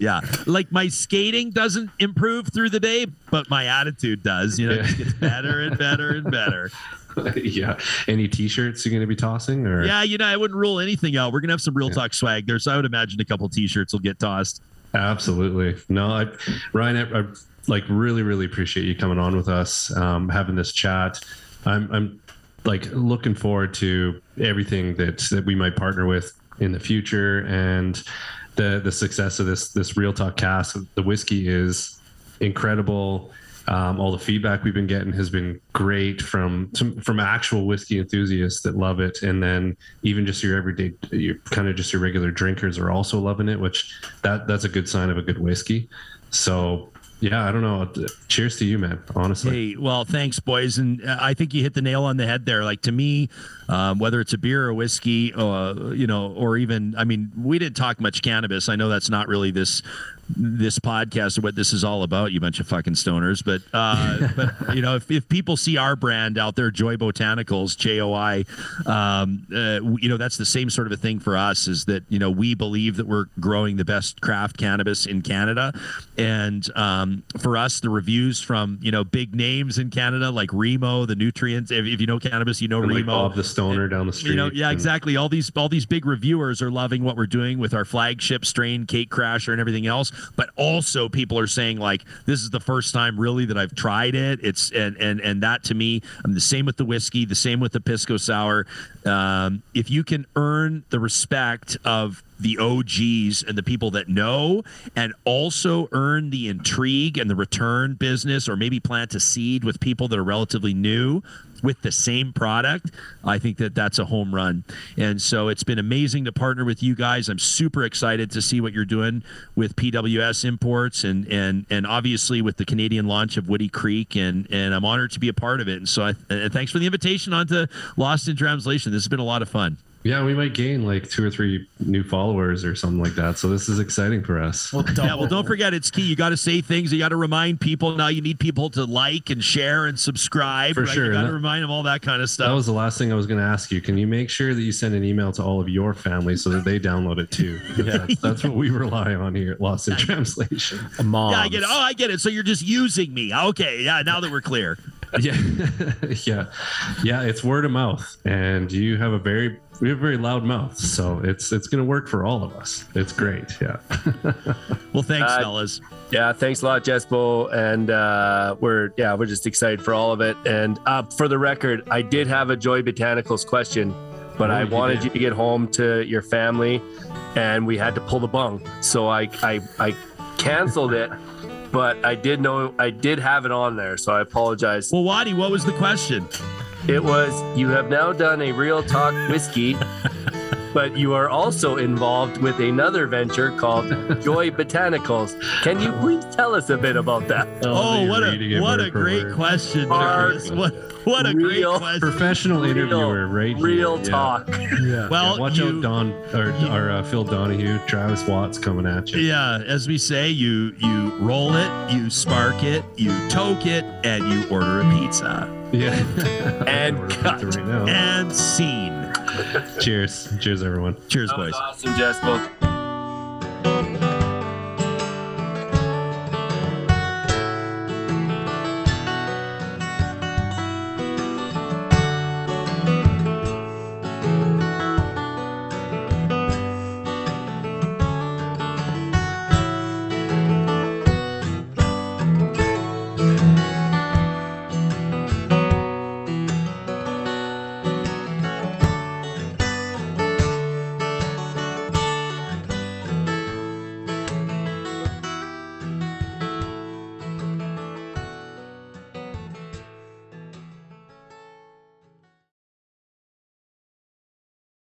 Yeah, like my skating doesn't improve through the day, but my attitude does. You know, it gets [LAUGHS] better and better and better. [LAUGHS] yeah. Any T-shirts you're going to be tossing, or Yeah, you know, I wouldn't rule anything out. We're gonna have some real talk swag there, so I would imagine a couple T-shirts will get tossed. Absolutely. No, I, Ryan, I, I like really, really appreciate you coming on with us, um, having this chat. I'm, I'm like looking forward to everything that that we might partner with in the future and the the success of this this real talk cast. The whiskey is incredible. Um, all the feedback we've been getting has been great from from actual whiskey enthusiasts that love it, and then even just your everyday, your kind of just your regular drinkers are also loving it, which that that's a good sign of a good whiskey. So yeah, I don't know. Cheers to you, man. Honestly. Hey, well, thanks, boys, and uh, I think you hit the nail on the head there. Like to me, um, whether it's a beer or whiskey, uh, you know, or even, I mean, we didn't talk much cannabis. I know that's not really this this podcast or what this is all about, you bunch of fucking stoners. But uh, [LAUGHS] but you know, if, if people see our brand out there, Joi Botanicals, J O I, um, uh, you know, that's the same sort of a thing for us. Is that you know we believe that we're growing the best craft cannabis in Canada, and um, for us, the reviews from you know big names in Canada like Remo, the Nutrients. If, if you know cannabis, you know and Remo, like Bob the Stoner down the street. You know, yeah, and- exactly. All these all these big reviewers are loving what we're doing with our flagship strain, Cake Crasher, and everything else. But also, people are saying like, this is the first time really that I've tried it. It's and and and that to me, I'm the same with the whiskey, the same with the pisco sour. Um, if you can earn the respect of the OGs and the people that know, and also earn the intrigue and the return business, or maybe plant a seed with people that are relatively new with the same product, I think that that's a home run. And so it's been amazing to partner with you guys. I'm super excited to see what you're doing with PWS Imports and and and obviously with the Canadian launch of Woody Creek and and I'm honored to be a part of it. And so I, and thanks for the invitation onto Lost in Translation. This has been a lot of fun. Yeah, we might gain like two or three new followers or something like that. So this is exciting for us. Well, Yeah, well, don't [LAUGHS] forget it's key. You got to say things. You got to remind people. Now you need people to like and share and subscribe. For right? sure. You got to remind them all that kind of stuff. That was the last thing I was going to ask you. Can you make sure that you send an email to all of your family so that they download it too? [LAUGHS] Yeah, that's, that's what we rely on here at Lost in Translation. Moms. yeah, I get it. Oh, I get it. So you're just using me. Okay. Yeah. Now that we're clear. [LAUGHS] Yeah, yeah, yeah. It's word of mouth, and you have a very we have very loud mouths, so it's it's going to work for all of us. It's great. Yeah. [LAUGHS] Well, thanks, Uh, fellas. Yeah, thanks a lot, Jespo. And uh, we're yeah, we're just excited for all of it. And uh, for the record, I did have a Joi Botanicals question, but Oh, I you wanted did. you to get home to your family, and we had to pull the bung, so I I, I canceled it. But I did know I did have it on there, so I apologize. Well, Wadi, what was the question? It was you have now done a real talk whiskey, but you are also involved with another venture called Joi Botanicals. Can you please tell us a bit about that? Oh, you're what a what a great word. question, Hard. What what a Real great question. Professional Real- interviewer, right? here. Real Yeah. talk. Yeah. Well, Yeah, watch you- out, Don or, or uh, Phil Donahue, Travis Watts coming at you. Yeah, as we say, you you roll it, you spark it, you toke it, and you order a pizza. Yeah. [LAUGHS] and cut right and scene. Cheers. Cheers, everyone. Cheers, boys. Awesome, Jess.